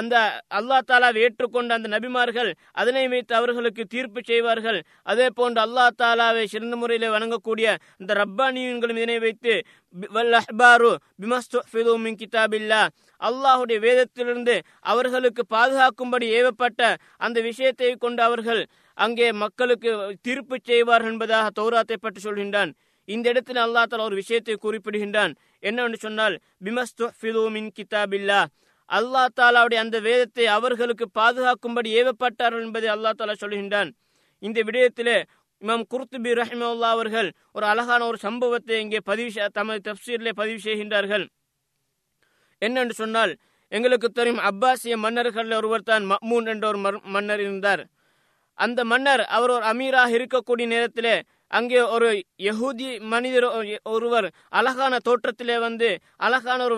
அந்த அல்லா தாலாவை ஏற்றுக்கொண்ட அந்த நபிமார்கள் அதனை வைத்து அவர்களுக்கு தீர்ப்பு செய்வார்கள். அதே போன்று அல்லா தாலாவை சிறந்த முறையில் வணங்கக்கூடிய அந்த ரப்பானியன்களும் இதனை வைத்து கிதாபில்லா அல்லாஹுடைய வேதத்திலிருந்து அவர்களுக்கு பாதுகாக்கும்படி ஏவப்பட்ட அந்த விஷயத்தை கொண்டு அவர்கள் அங்கே மக்களுக்கு தீர்ப்பு செய்வார்கள் என்பதாக தௌராத்தை பற்றி சொல்கின்றான். இந்த இடத்தில் அல்லா தாலா ஒரு விஷயத்தை குறிப்பிடுகின்றான். என்னவென்று சொன்னால் பிமஸ்து கிதாபில்லா அல்லா தாலாவுடைய அந்த வேதத்தை அவர்களுக்கு பாதுகாக்கும்படி ஏவப்பட்டார்கள் என்பதை அல்லா தாலா சொல்கின்றான். இந்த விடயத்திலே இமாம் குர்துபி ரஹிமல்லா அவர்கள் ஒரு அழகான ஒரு சம்பவத்தை இங்கே பதிவு தமது தப்சீரிலே பதிவு செய்கின்றார்கள். என்னென்று சொன்னால் எங்களுக்கு தெரியும் அப்பாசிய மன்னர்கள் ஒருவர் தான் மம்மூன் என்ற ஒரு மன்னர் இருந்தார். அந்த மன்னர் அவர் ஒரு அமீராக இருக்கக்கூடிய நேரத்திலே அங்கே ஒரு யகுதி மனிதர் ஒருவர் அழகான தோற்றத்திலே வந்து அழகான ஒரு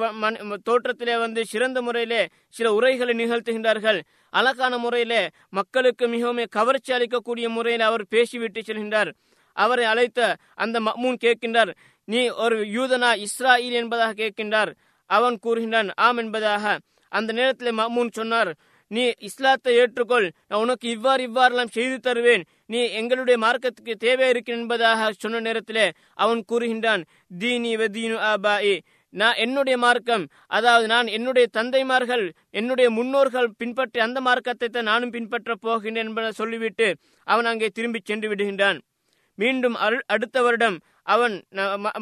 தோற்றத்திலே வந்து சிறந்த முறையிலே சில உரைகளை நிகழ்த்துகின்றார்கள். அழகான முறையிலே மக்களுக்கு மிகவும் கவர்ச்சி அளிக்கக்கூடிய முறையில் அவர் பேசிவிட்டு செல்கின்றார். அவரை அழைத்த அந்த மம்மூன் கேட்கின்றார் நீ ஒரு யூதனா இஸ்ராயில் என்பதாக கேட்கின்றார். அவன் கூறுகின்றான் ஆம் என்பதாக. அந்த நேரத்தில் மம்மூன் சொன்னார் நீ இஸ்லாத்தை ஏற்றுக்கொள் நான் உனக்கு இவ்வாறு இவ்வாறெல்லாம் செய்து தருவேன் நீ எங்களுடைய மார்க்கத்துக்கு தேவை இருக்கு என்பதாக சொன்ன நேரத்திலே அவன் கூறுகின்றான் தீனி வதீனு ஆபாயி நான் என்னுடைய மார்க்கம் அதாவது நான் என்னுடைய தந்தைமார்கள் என்னுடைய முன்னோர்கள் பின்பற்றி அந்த மார்க்கத்தை தான் நானும் பின்பற்றப் போகின்றேன் என்பதை சொல்லிவிட்டு அவன் அங்கே திரும்பி சென்று விடுகின்றான் மீண்டும் அடுத்த வருடம் அவன்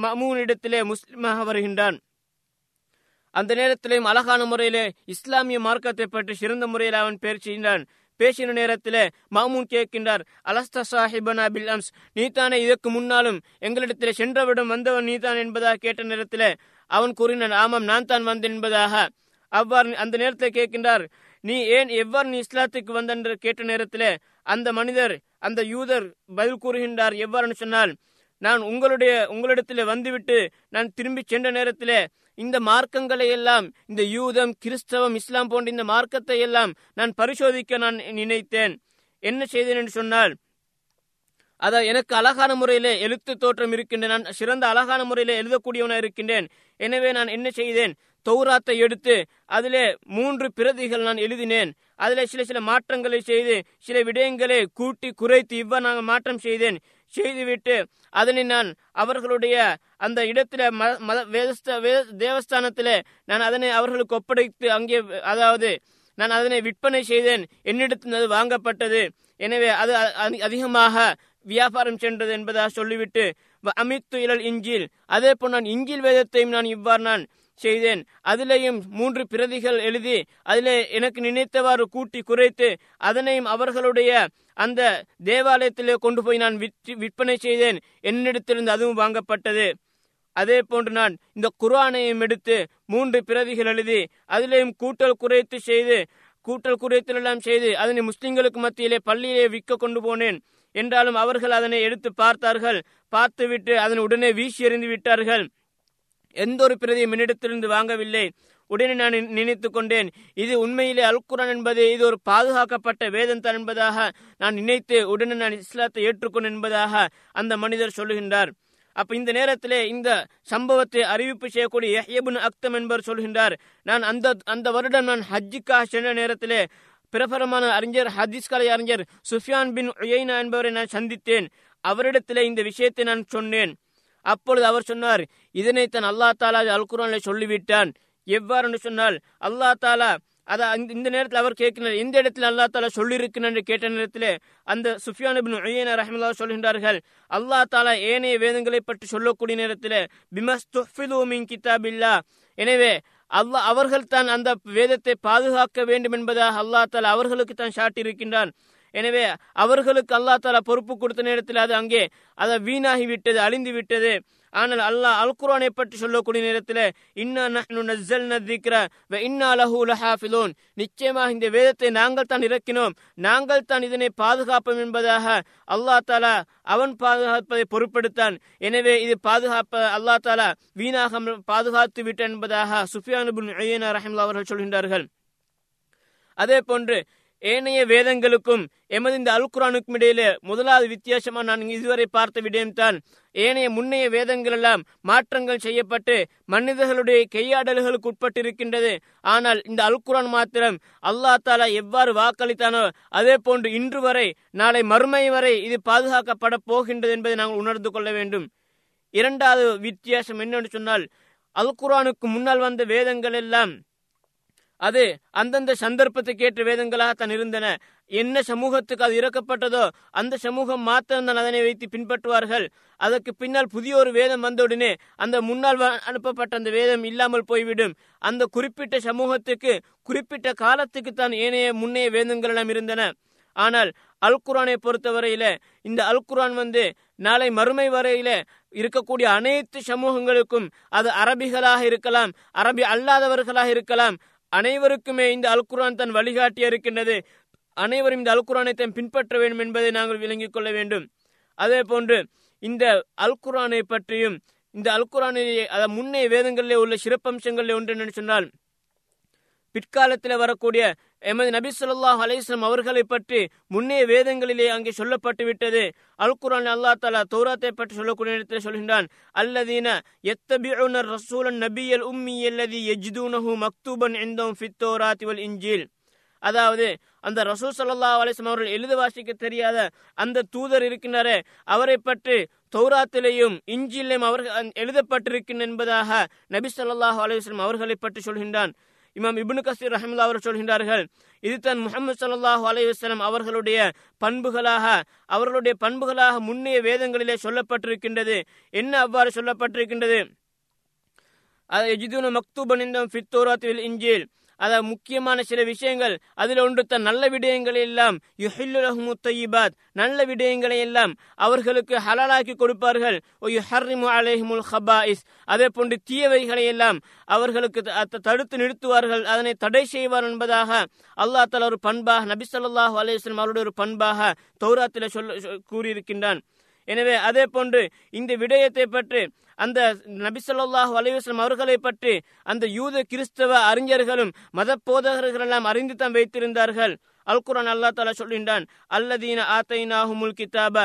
மமூனிடத்திலே முஸ்லிமாக வருகின்றான் அந்த நேரத்திலேயும் அழகான முறையிலே இஸ்லாமிய மார்க்கத்தை பற்றி சிறந்த முறையில் அவன் பேர் பேசின நேரத்திலே மாமூன் கேட்கின்றார் அலஸ்தா சாஹிபனா பில் அம்ஸ் நீதானே இதற்கு முன்னாலும் எங்களிடத்தில் சென்றவிடம் வந்தவன் நீதான் என்பதாக கேட்ட நேரத்தில் அவன் கூறினான் ஆமாம் நான் தான் வந்தேன் என்பதாக. அவ்வாறு அந்த நேரத்தில் கேட்கின்றார் நீ ஏன் எவ்வாறு நீ இஸ்லாத்துக்கு வந்தென்று கேட்ட நேரத்தில் அந்த மனிதர் அந்த யூதர் பதில் கூறுகின்றார் எவ்வாறு சொன்னால் நான் உங்களுடைய உங்களிடத்தில் வந்துவிட்டு நான் திரும்பி சென்ற நேரத்திலே இந்த மார்க்கங்களை எல்லாம் இந்த யூதம் கிறிஸ்தவம் இஸ்லாம் போன்ற இந்த மார்க்கத்தை எல்லாம் நான் பரிசோதிக்க நான் நினைத்தேன். என்ன செய்தேன் என்று சொன்னால் அதான் எனக்கு அழகான முறையிலே எழுத்து தோற்றம் இருக்கின்றேன் நான் சிறந்த அழகான முறையிலே எழுதக்கூடியவனா இருக்கின்றேன். எனவே நான் என்ன செய்தேன்? தௌராத்தை எடுத்து அதிலே மூன்று பிரதிகள் நான் எழுதினேன். அதில் சில சில மாற்றங்களை செய்து சில விடயங்களை கூட்டி குறைத்து இவ்வாறு நான் மாற்றம் செய்தேன். செய்துவிட்டு அதனை நான் அவர்களுடைய அந்த இடத்துல தேவஸ்தானத்திலே நான் அதனை அவர்களுக்கு ஒப்படைத்து அங்கே அதாவது நான் அதனை விற்பனை செய்தேன். என்னிடத்தில் அது வாங்கப்பட்டது. எனவே அது அதிகமாக வியாபாரம் சென்றது என்பதாக சொல்லிவிட்டு அமித்து இழல் இஞ்சில். அதே போல் நான் இஞ்சில் வேதத்தையும் நான் இவ்வாறு நான் செய்தேன். அதிலேயும் மூன்று பிரதிகள் எழுதி அதிலே எனக்கு நினைத்தவாறு கூட்டி குறைத்து அதனையும் அவர்களுடைய அந்த தேவாலயத்திலே கொண்டு போய் நான் விற்பனை செய்தேன். என்னிடத்திலிருந்து அதுவும் வாங்கப்பட்டது. அதே போன்று நான் இந்த குரானையும் எடுத்து மூன்று பிரதிகள் எழுதி அதிலேயும் கூட்டல் குறைத்து செய்து கூட்டல் குறைத்தல் எல்லாம் செய்து அதனை முஸ்லிம்களுக்கு மத்தியிலே பள்ளியிலே விற்க கொண்டு போனேன். என்றாலும் அவர்கள் அதனை எடுத்து பார்த்தார்கள். பார்த்துவிட்டு அதனை உடனே வீசி எறிந்து விட்டார்கள். எந்த ஒரு பிரதியும் என்னிடத்திலிருந்து வாங்கவில்லை. உடனே நான் நினைத்து கொண்டேன் இது உண்மையிலே அல்குரான் என்பது இது ஒரு பாதுகாக்கப்பட்ட வேதம் தான் என்பதாக நான் நினைத்து உடனே நான் இஸ்லாத்தை ஏற்றுக்கொண்டேன் என்பதாக அந்த மனிதர் சொல்லுகின்றார். அப்ப இந்த நேரத்திலே இந்த சம்பவத்தை அறிவிப்பு செய்யக்கூடிய எஹ்யபுன் அக்தம் என்பவர் சொல்கின்றார் நான் அந்த அந்த வருடம் நான் ஹஜ்ஜிக்காக சென்ற நேரத்திலே பிரபலமான அறிஞர் ஹதீஸ் கலை அறிஞர் சுஃபியான் பின் உயைனா என்பவரை நான் சந்தித்தேன். அவரிடத்திலே இந்த விஷயத்தை நான் சொன்னேன். அப்பொழுது அவர் சொன்னார் இதனை தன் அல்லா தாலா அல் குரானில் சொல்லிவிட்டான். எவ்வாறு சொன்னால் அல்லா தாலா அதை இந்த நேரத்தில் அவர் கேட்கிறார் எந்த இடத்துல அல்லா தாலா சொல்லியிருக்கிறார் என்று கேட்ட நேரத்தில் அந்த சுஃபியான் பின் உயன சொல்கின்றார்கள் அல்லா தாலா ஏனைய வேதங்களை பற்றி சொல்லக்கூடிய நேரத்தில் பிமஸ் துஃபிலூமின் கிதாபில்லா எனவே அல்லாஹ் அவர்கள் தான் அந்த வேதத்தை பாதுகாக்க வேண்டும் என்பதாக அல்லா தாலா அவர்களுக்கு தான் சாட்டியிருக்கின்றான். எனவே அவர்களுக்கு அல்லா தாலா பொறுப்பு கொடுத்த நேரத்தில் அது அங்கே அதை வீணாகி விட்டது அழிந்து விட்டது. ஆனால் அல்லாஹ் அல் குரானை பற்றி சொல்லக்கூடிய நேரத்தில் இன்னா நஹ்னு நஸ்ஸல்ன நிச்சயமாக இந்த வேதத்தை நாங்கள் தான் இறக்கினோம். நாங்கள் தான் இதனை பாதுகாப்போம் என்பதாக அல்லாஹ் தாலா அவன் பாதுகாப்பதை பொருட்படுத்தான். எனவே இது பாதுகாப்ப அல்லா தாலா வீணாக பாதுகாத்து விட்டான் என்பதாக சுஃபியான் பின் ரஹிம்லா அவர்கள் சொல்கின்றார்கள். அதே போன்று ஏனைய வேதங்களுக்கும் எமது இந்த அல்குரானுக்கும் இடையிலே முதலாவது வித்தியாசமா நான் இதுவரை பார்த்த விடயம்தான். ஏனைய முன்னைய வேதங்கள் எல்லாம் மாற்றங்கள் செய்யப்பட்டு மனிதர்களுடைய கையாடல்களுக்கு உட்பட்டிருக்கின்றது. ஆனால் இந்த அல்குரான் மாத்திரம் அல்லா தாலா எவ்வாறு வாக்களித்தானோ அதே போன்று இன்று வரை நாளை மறுமை வரை இது பாதுகாக்கப்பட போகின்றது என்பதை நாங்கள் உணர்ந்து கொள்ள வேண்டும். இரண்டாவது வித்தியாசம் என்னென்னு சொன்னால் அல்குரானுக்கு முன்னால் வந்த வேதங்கள் எல்லாம் அது அந்தந்த சந்தர்ப்பத்துக்கு ஏற்ற வேதங்களாக தான் இருந்தன. என்ன சமூகத்துக்கு அது இறக்கப்பட்டதோ அந்த சமூகம் மாத்திரம்தான் அதனை வைத்து பின்பற்றுவார்கள். அதற்கு பின்னால் புதிய ஒரு வேதம் வந்தவுடனே அந்த முன்னால் அனுப்பப்பட்ட அந்த வேதம் இல்லாமல் போய்விடும். அந்த குறிப்பிட்ட சமூகத்துக்கு குறிப்பிட்ட காலத்துக்கு தான் ஏனைய முன்னைய வேதங்கள் எல்லாம் இருந்தன. ஆனால் அல் குரானை பொறுத்தவரையில இந்த அல் குரான் வந்து நாளை மறுமை வரையில இருக்கக்கூடிய அனைத்து சமூகங்களுக்கும் அது அரபிகளாக இருக்கலாம் அரபி அல்லாதவர்களாக இருக்கலாம் அனைவருக்குமே இந்த அல்குரான் தன் வழிகாட்டிய இருக்கின்றது அனைவரும் இந்த அல்குரானை தன் பின்பற்ற வேண்டும் என்பதை நாங்கள் விளங்கிக் கொள்ள வேண்டும். அதே போன்று இந்த அல்குரானை பற்றியும் இந்த அல்குரானை அத முன்னே வேதங்களிலே உள்ள சிறப்பம்சங்களில் ஒன்று என்னன்னு சொன்னால் பிற்காலத்தில் வரக்கூடிய எமது நபி சொல்லாஹ் அலிஸ்லாம் அவர்களை பற்றி முன்னே வேதங்களிலே அங்கே சொல்லப்பட்டு விட்டது. அல் குரான் அல்லா தாலா தௌராத்தை பற்றி சொல்லக்கூடிய இடத்தில் சொல்கின்றான் அல்லதீன எத்தபிஉனர் ரசூலன் நபியல் உம்மி அல்லதி எஜ்தூனஹு மக்தூபன் இந்தம் ஃபித்தோராத் வல் இஞ்சில் அதாவது அந்த ரசூல் சல்லா அலிஸ்லாம் அவர்கள் எழுத வாசிக்க தெரியாத அந்த தூதர் இருக்கின்றாரே அவரை பற்றி தௌராத்திலேயும் இஞ்சிலையும் அவர்கள் எழுதப்பட்டிருக்கின்றன என்பதாக நபி சொல்லாஹ் அலிஸ்லாம் அவர்களை பற்றி சொல்கின்றான். இமாம் இபுனு கசீர் ரஹமுல்லா அவர் சொல்கின்றார்கள் இது தன் முகமது சல்லாஹூ அலைவசலம் அவர்களுடைய பண்புகளாக அவர்களுடைய பண்புகளாக முன்னைய வேதங்களிலே சொல்லப்பட்டிருக்கின்றது. என்ன அவ்வாறு சொல்லப்பட்டிருக்கின்றது? மக்தூபன் இந்த ஃபித்தோராத்தில் இஞ்சில் அதாவது முக்கியமான சில விஷயங்கள். அதில் ஒன்று தன் நல்ல விடயங்களை எல்லாம் யுஹில்லுலஹுமு தையிபாத் நல்ல விடயங்களை எல்லாம் அவர்களுக்கு ஹலாலாக்கி கொடுப்பார்கள். ஹர்ரிமு அலைஹிமுல் ஹபாயிஸ் அதே போன்று தீயவைகளை எல்லாம் அவர்களுக்கு தடுத்து நிறுத்துவார்கள். அதனை தடை செய்வார் என்பதாக அல்லாஹ் தலா ஒரு பண்பாக நபி சொல்லாஹு அலேஸ்லம் அவருடைய ஒரு பண்பாக தௌராத்தில் சொல்ல கூறியிருக்கின்றான். எனவே அதே போன்று இந்த விடயத்தை பற்றி அந்த நபிசல்லாஹு அலைவாஸ்லம் அவர்களை பற்றி அந்த யூத கிறிஸ்தவ அறிஞர்களும் மத போதகர்கள் எல்லாம் அறிந்து தான் வைத்திருந்தார்கள். அல் குரான் அல்லா தாலா சொல்கின்றான் அல்லதீன ஆத்தைனாஹுமுல் கிதாப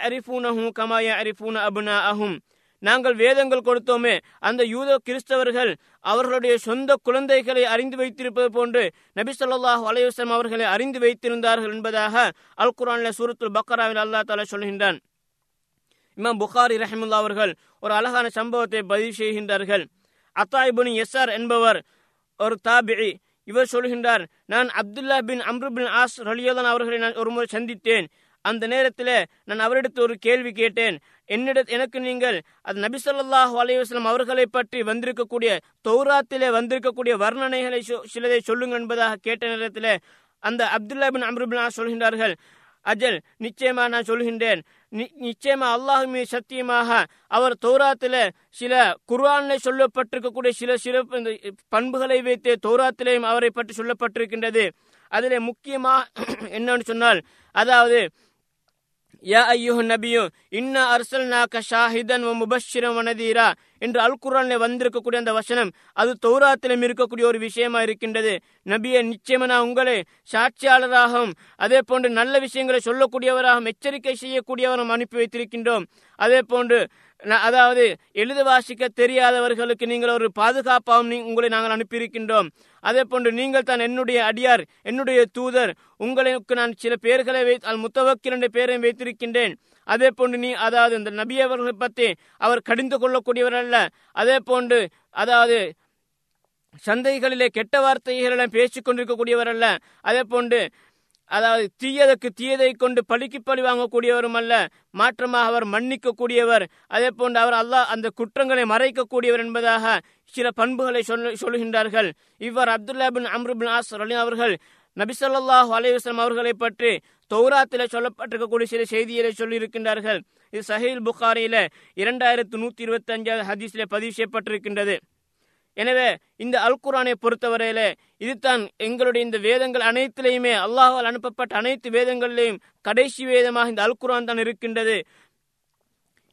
அரிஃபூனஹும் கமா யரிஃபூன அபுனா அஹும் நாங்கள் வேதங்கள் கொடுத்தோமே அந்த யூத கிறிஸ்தவர்கள் அவர்களுடைய சொந்த குழந்தைகளை அறிந்து வைத்திருப்பது போன்று நபி சொல்லாஹ் அலையுஸ்லாம் அவர்களை அறிந்து வைத்திருந்தார்கள் என்பதாக அல் குரான்ல சூரத்துல் பக்கராவில் அல்லா தாலா சொல்கின்றான். இமாம் புகாரி ரஹிமுல்லா அவர்கள் ஒரு அழகான சம்பவத்தை பதிவு செய்கின்றார்கள். அத்தாயிபுன் எஸ்ஆர் என்பவர் ஒரு தாபிழி இவர் சொல்கின்றார் நான் அப்துல்லா பின் அம்ரு பின் ஆஸ் ரலியோதான் அவர்களை நான் ஒரு முறை சந்தித்தேன். அந்த நேரத்தில் நான் அவரிடத்து ஒரு கேள்வி கேட்டேன். என்னிட எனக்கு நீங்கள் அது நபி சொல்லாஹ் அலைவாஸ்லாம் அவர்களை பற்றி வந்திருக்கக்கூடிய தௌராத்திலே வந்திருக்கக்கூடிய வர்ணனைகளை சிலதை சொல்லுங்கள் என்பதாக கேட்ட நேரத்தில் அந்த அப்துல்லா பின் அம்ருபின் சொல்கின்றார்கள். அஜல் நிச்சயமா நான் சொல்கின்றேன். நிச்சயமா அல்லாஹு மீது சத்தியமாக அவர் தௌராத்தில சில குர்ஆனில் சொல்லப்பட்டிருக்கக்கூடிய சில சில பண்புகளை வைத்து தௌராத்திலையும் அவரை பற்றி சொல்லப்பட்டிருக்கின்றது. அதிலே முக்கியமா (clears throat) என்னன்னு சொன்னால் அதாவது யா ஐயோ நபியோ இன்ன அரசல் நாக்க ஷாஹிதன் முபஷிரம் வனதீரா என்று அல் வந்திருக்கக்கூடிய அந்த வசனம் அது தௌராத்திலும் இருக்கக்கூடிய ஒரு விஷயமா இருக்கின்றது நபியை நிச்சயமா நான் உங்களை சாட்சியாளராகவும் அதே போன்று நல்ல விஷயங்களை சொல்லக்கூடியவராகவும் எச்சரிக்கை செய்யக்கூடியவரும் அனுப்பி வைத்திருக்கின்றோம் அதே போன்று அதாவது எழுத வாசிக்க தெரியாதவர்களுக்கு நீங்கள் ஒரு பாதுகாப்பாகவும் உங்களை நாங்கள் அனுப்பியிருக்கின்றோம். அதே போன்று நீங்கள் தான் என்னுடைய அடியார் என்னுடைய தூதர். உங்களுக்கு நான் சில பெயர்களை வை முத்தவக்கில் என்ற பெயரை வைத்திருக்கின்றேன். அதே போன்று நீ அதாவது இந்த நபி அவர்களை பற்றி அவர் கடிந்து கொள்ளக்கூடியவர் அல்ல. அதே போன்று அதாவது சந்தைகளிலே கெட்ட வார்த்தைகளை பேசிக் கொண்டிருக்கக்கூடியவர் அல்ல. அதே போன்று அதாவது தீயதற்கு தீயதை கொண்டு பழிக்கு பழி வாங்கக்கூடியவரும் அல்ல மாற்றமாக அவர் மன்னிக்க கூடியவர் அதே போன்று அவர் அல்லாஹ் அந்த குற்றங்களை மறைக்கக்கூடியவர் என்பதாக சில பண்புகளை சொல்ல சொல்கின்றார்கள். இவ்வாறு அப்துல்லா பின் அம்ருபின் ஆஸ் அவர்கள் நபிசல்லாஹு அலைவாஸ்லாம் அவர்களை பற்றி தௌராத்தில் சொல்லப்பட்டிருக்கக்கூடிய சில செய்திகளை சொல்லியிருக்கின்றார்கள். இது சஹீல் புகாரியில இரண்டாயிரத்து நூத்தி இருபத்தி அஞ்சாவது ஹதீஸில் பதிவு செய்யப்பட்டிருக்கின்றது. எனவே இந்த அல் குரானை பொறுத்தவரையில இதுதான் எங்களுடைய இந்த வேதங்கள் அனைத்திலையுமே அல்லாஹால் அனுப்பப்பட்ட அனைத்து வேதங்களிலேயும் கடைசி வேதமாக இந்த அல் குரான் தான் இருக்கின்றது.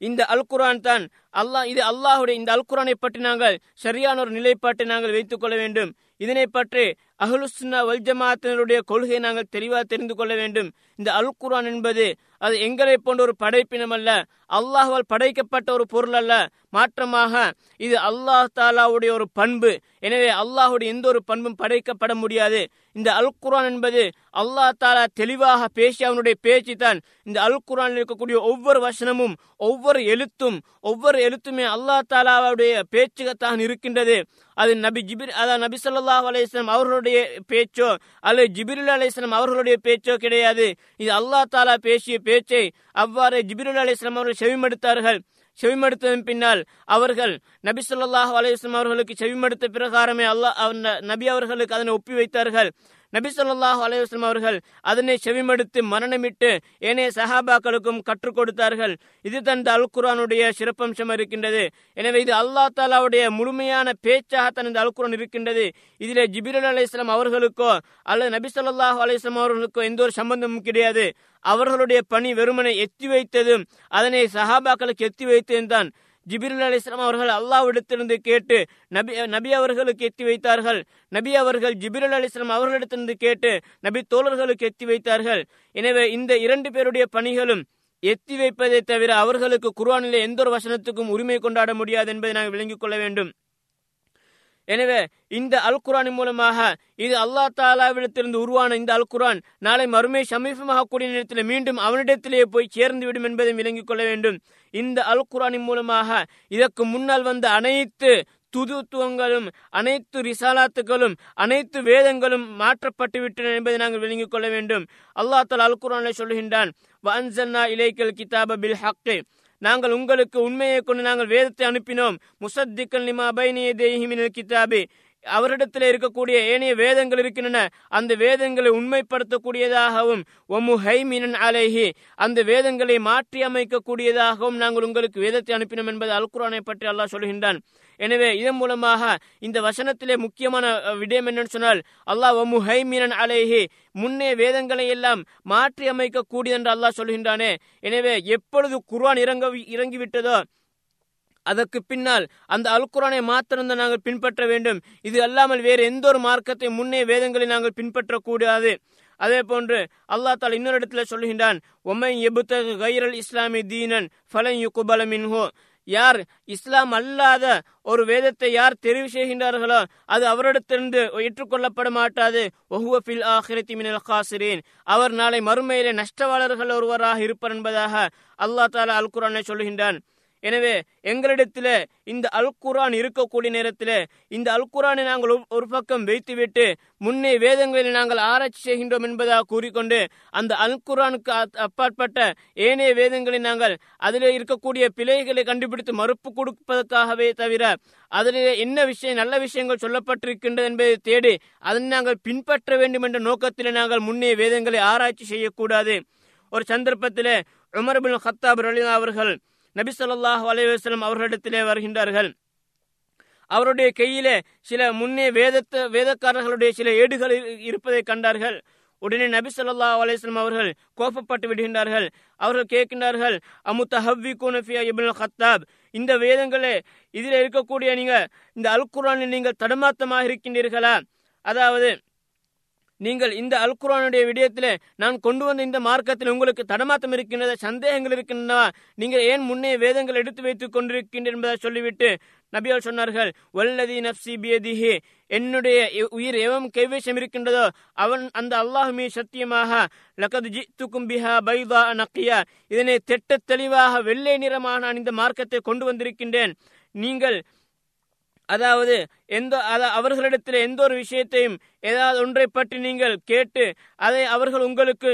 இந்த அல் குரான் தான் அல்லாஹ் இது அல்லாஹுடைய இந்த அல் குரானை பற்றி நாங்கள் சரியான ஒரு நிலைப்பாட்டை நாங்கள் வைத்துக் கொள்ள வேண்டும். இதனை பற்றி அஹ்லுஸ்னா வல் ஜமாத்தினருடைய கொள்கையை நாங்கள் தெளிவாக தெரிந்து கொள்ள வேண்டும். இந்த அல் குரான் என்பது அது எங்களை போன்ற ஒரு படைப்பினம் அல்ல. அல்லாஹால் படைக்கப்பட்ட ஒரு பொருள் அல்ல. மாற்றமாக இது அல்லாஹ் தாலாவுடைய ஒரு பண்பு. எனவே அல்லாஹுடைய எந்த ஒரு பண்பும் படைக்கப்பட முடியாது. இந்த அல் குரான் என்பது அல்லாஹ் தாலா தெளிவாக பேசி அவனுடைய பேச்சு தான். இந்த அல் குரானில் இருக்கக்கூடிய ஒவ்வொரு வசனமும் ஒவ்வொரு எழுத்தும் ஒவ்வொரு எழுத்துமே அல்லாஹ் தாலாவுடைய பேச்சுகத்தான் இருக்கின்றது. அது நபி ஜிபிர் அதாவது நபி சொல்லாஹ் அலையம் அவர்களுடைய பேச்சோ அல்லது ஜிபிருல் அலிஸ்லாம் அவர்களுடைய பேச்சோ கிடையாது. இது அல்லாஹ் தாலா பேசிய பேச்சை அவ்வாறு ஜிபிருல் அலிஸ்லாம் அவர்கள் செவிமடுத்தார்கள். செவிமடுத்ததன் பின்னால் அவர்கள் நபி சொல்லாஹ் அலையம் அவர்களுக்கு செவிமடுத்த பிரகாரமே அல்லாஹ் நபி அவர்களுக்கு அதனை ஒப்பி வைத்தார்கள் நபி சொல்லாஹ் அலைவாஸ்லம் அவர்கள் அதனை செவிமடுத்து மரணமிட்டு ஏனைய சஹாபாக்களுக்கும் கற்றுக் கொடுத்தார்கள். இது தந்த அல் குரானுடைய சிறப்பம்சம் இருக்கின்றது. எனவே இது அல்லா தாலாவுடைய முழுமையான பேச்சாக தனது அல் குரான் இருக்கின்றது. இதில் ஜிபிரல் அலி அவர்களுக்கோ அல்லது நபி சொல்லாஹ் அலிஸ்லாம் அவர்களுக்கோ எந்த ஒரு சம்பந்தமும் கிடையாது. அவர்களுடைய பணி வெறுமனை எத்தி வைத்ததும் அதனை சஹாபாக்களுக்கு எத்தி வைத்ததும் தான். ஜிபிரில் அலி இஸ்லாம் அவர்கள் அல்லாவிடத்திலிருந்து கேட்டு நபி நபி அவர்களுக்கு எத்தி வைத்தார்கள். நபி அவர்கள் ஜிபிரல் அலி இஸ்லாம் அவர்களிடத்திலிருந்து கேட்டு நபி தோழர்களுக்கு எத்தி வைத்தார்கள். எனவே இந்த இரண்டு பேருடைய பணிகளும் எத்தி வைப்பதை தவிர அவர்களுக்கு குர்வானிலே எந்த ஒரு வசனத்துக்கும் உரிமை கொண்டாட முடியாது என்பதை நாங்கள் விளங்கிக் கொள்ள வேண்டும். எனவே இந்த அல் குரானின் மூலமாக இது அல்லா தாலாவிடத்திலிருந்து உருவான இந்த அல் குரான் நாளை மறுமை சமீபமாக கூடிய நேரத்தில் மீண்டும் அவனிடத்திலேயே போய் சேர்ந்துவிடும் என்பதை விளங்கிக் கொள்ள வேண்டும். இந்த அல் குரானின் மூலமாக இதற்கு முன்னால் வந்த அனைத்து துதுத்துவங்களும் அனைத்து ரிசாலாத்துகளும் அனைத்து வேதங்களும் மாற்றப்பட்டு விட்டன என்பதை நாங்கள் விளங்கிக் கொள்ள வேண்டும். அல்லா தால் அல் குரானை சொல்கின்றான் வன்சன்னா இலைக்கல் கிதாப பில் ஹக்கே. நாங்கள் உங்களுக்கு உண்மையை கொண்டு நாங்கள் வேதத்தை அனுப்பினோம். முசத்திக்கல் நிமா பைனிய தேஹிமினல் கிதாபி. அவரிடத்தில் இருக்கக்கூடிய ஏனைய வேதங்கள் இருக்கின்றன. அந்த வேதங்களை உண்மைப்படுத்தக்கூடியதாகவும் ஒமு ஹைமினன் அலைஹி அந்த வேதங்களை மாற்றி அமைக்கக்கூடியதாகவும் நாங்கள் உங்களுக்கு வேதத்தை அனுப்பினோம் என்பது அல்குரானை பற்றி அல்லாஹ் சொல்கின்றான். எனவே இதன் மூலமாக இந்த வசனத்திலே முக்கியமான விடயம் என்னன்னு சொன்னால் அல்லாஹ் ஒமு ஹைமினன் அலைஹி முன்னே வேதங்களை எல்லாம் மாற்றி அமைக்கக்கூடியது என்று அல்லாஹ் சொல்கின்றானே. எனவே எப்பொழுது குர்ஆன் இறங்க இறங்கிவிட்டதோ அதற்கு பின்னால் அந்த அல்குரானை மாத்திரம்தான் நாங்கள் பின்பற்ற வேண்டும். இது அல்லாமல் வேறு எந்த ஒரு மார்க்கத்தை முன்னே வேதங்களை நாங்கள் பின்பற்றக்கூடாது. அதே போன்று அல்லாஹ் தால் இன்னொரு இடத்துல சொல்லுகின்றான் ஒமை எபுத்த கைரல் இஸ்லாமி தீனன் ஃபலன் யுகுபல மின்ஹோ. யார் இஸ்லாம் அல்லாத ஒரு வேதத்தை யார் தெரிவு செய்கின்றார்களோ அது அவரிடத்திலிருந்து ஏற்றுக்கொள்ளப்பட மாட்டாது. ஒஹுவ ஆஹிரத்தி மினல் காசிரீன். அவர் நாளை மறுமையிலே நஷ்டவாளர்கள் ஒருவராக இருப்பார் என்பதாக அல்லாஹ் தாலா அல் குரானை சொல்கின்றான் எனவே எங்களிடத்தில் இந்த அல் குரான் இருக்கக்கூடிய நேரத்தில் இந்த அல் குரானை நாங்கள் ஒரு பக்கம் வைத்துவிட்டு முன்னே வேதங்களில் நாங்கள் ஆராய்ச்சி செய்கின்றோம் என்பதாக கூறிக்கொண்டு அந்த அல் குரானுக்கு அப்பாற்பட்ட ஏனைய வேதங்களை நாங்கள் அதில் இருக்கக்கூடிய பிழைகளை கண்டுபிடித்து மறுப்பு கொடுப்பதற்காகவே தவிர அதில் என்ன விஷயம் நல்ல விஷயங்கள் சொல்லப்பட்டிருக்கின்றது என்பதை தேடி அதனை நாங்கள் பின்பற்ற வேண்டும் என்ற நோக்கத்தில் நாங்கள் முன்னே வேதங்களை ஆராய்ச்சி செய்யக்கூடாது. ஒரு சந்தர்ப்பத்தில் உமர் பின் ஹத்தாப் ரலினா அவர்கள் நபி சொல்லாஹ் அலைவாஸ்லம் அவர்களிடத்திலே வருகின்றார்கள். அவருடைய கையிலே சில முன்னே வேதத்த வேதக்காரர்களுடைய சில ஏடுகள் இருப்பதை கண்டார்கள். உடனே நபி சொல்லா அலிஸ்லாம் அவர்கள் கோபப்பட்டு விடுகின்றார்கள். அவர்கள் கேட்கின்றார்கள் அமுத்த ஹவ்வி குனஃபியா இபின் ஹத்தாப் இந்த வேதங்களே இதில் இருக்கக்கூடிய நீங்கள் இந்த அல் குரானில் நீங்கள் தடுமாத்தமாக இருக்கின்றீர்களா? அதாவது நீங்கள் இந்த அல் குரானுடைய விடயத்தில் நான் கொண்டு வந்த இந்த மார்க்கத்தில் உங்களுக்கு தடமாத்தம் இருக்கின்றதா சந்தேகங்கள் இருக்கின்றனவா? நீங்கள் ஏன் முன்னே வேதங்கள் எடுத்து வைத்துக் கொண்டிருக்கின்றன என்பதை சொல்லிவிட்டு நபியால் சொன்னார்கள் வல்லதி நப்சி பியதிஹி. என்னுடைய உயிர் எவம் கைவேஷம் இருக்கின்றதோ அவன் அந்த அல்லாஹுமே சத்தியமாக லகது ஜித்துக்கும் பிஹா பைதா நக்கியா. இதனை தெட்ட தெளிவாக வெள்ளை நிறமாக நான் இந்த மார்க்கத்தை கொண்டு வந்திருக்கின்றேன். நீங்கள் அதாவது எந்த அவர்களிடத்தில் எந்த ஒரு விஷயத்தையும் ஏதாவது ஒன்றை பற்றி நீங்கள் கேட்டு அதை அவர்கள் உங்களுக்கு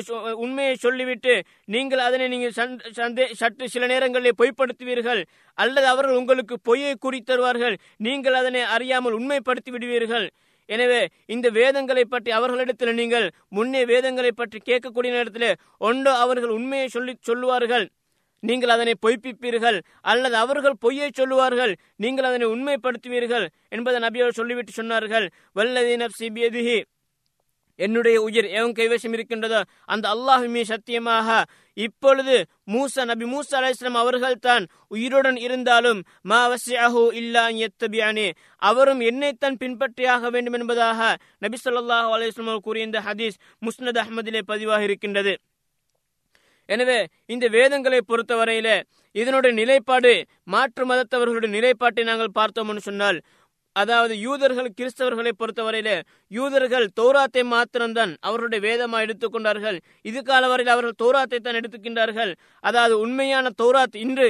உண்மையை சொல்லிவிட்டு நீங்கள் அதனை நீங்கள் சந்தே சற்று சில நேரங்களில் பொய்ப்படுத்துவீர்கள் அல்லது அவர்கள் உங்களுக்கு பொய்யை குறித்தருவார்கள் நீங்கள் அதனை அறியாமல் உண்மைப்படுத்தி விடுவீர்கள். எனவே இந்த வேதங்களை பற்றி அவர்களிடத்தில் நீங்கள் முன்னே வேதங்களை பற்றி கேட்கக்கூடிய நேரத்தில் ஒன்றோ அவர்கள் உண்மையை சொல்லி சொல்லுவார்கள். நீங்கள் அதனை பொய்ப்பிப்பீர்கள் அல்லது அவர்கள் பொய்யை சொல்லுவார்கள் நீங்கள் அதனை உண்மைப்படுத்துவீர்கள் என்பதை நபியோடு சொல்லிவிட்டு சொன்னார்கள். வல்லதி நப்சி என்னுடைய உயிர் எவன் கைவசம் இருக்கின்றதோ அந்த அல்லாஹுமே சத்தியமாக. இப்பொழுது மூசா நபி மூசா அலைஸ்லாம் அவர்கள் தான் உயிருடன் இருந்தாலும் மா வசியாஹு இல்லா எத்தபியானே அவரும் என்னைத்தான் பின்பற்றியாக வேண்டும் என்பதாக நபி சொல்லாஹு அலைஸ்லாம் கூறிய இந்த ஹதீஸ் முஸ்னத் அஹமதிலே பதிவாக இருக்கின்றது. எனவே இந்த வேதங்களை பொறுத்தவரையில இதனுடைய நிலைப்பாடு மாற்று மதத்தவர்களுடைய நிலைப்பாட்டை நாங்கள் பார்த்தோம்னு சொன்னால் அதாவது யூதர்கள் கிறிஸ்தவர்களை பொறுத்தவரையில யூதர்கள் தௌராத்தை மாத்திரம்தான் அவர்களுடைய வேதமா எடுத்துக்கொண்டார்கள். இது கால வரையில் அவர்கள் தௌராத்தை தான் எடுத்துக்கின்றார்கள். அதாவது உண்மையான தௌராத் இன்று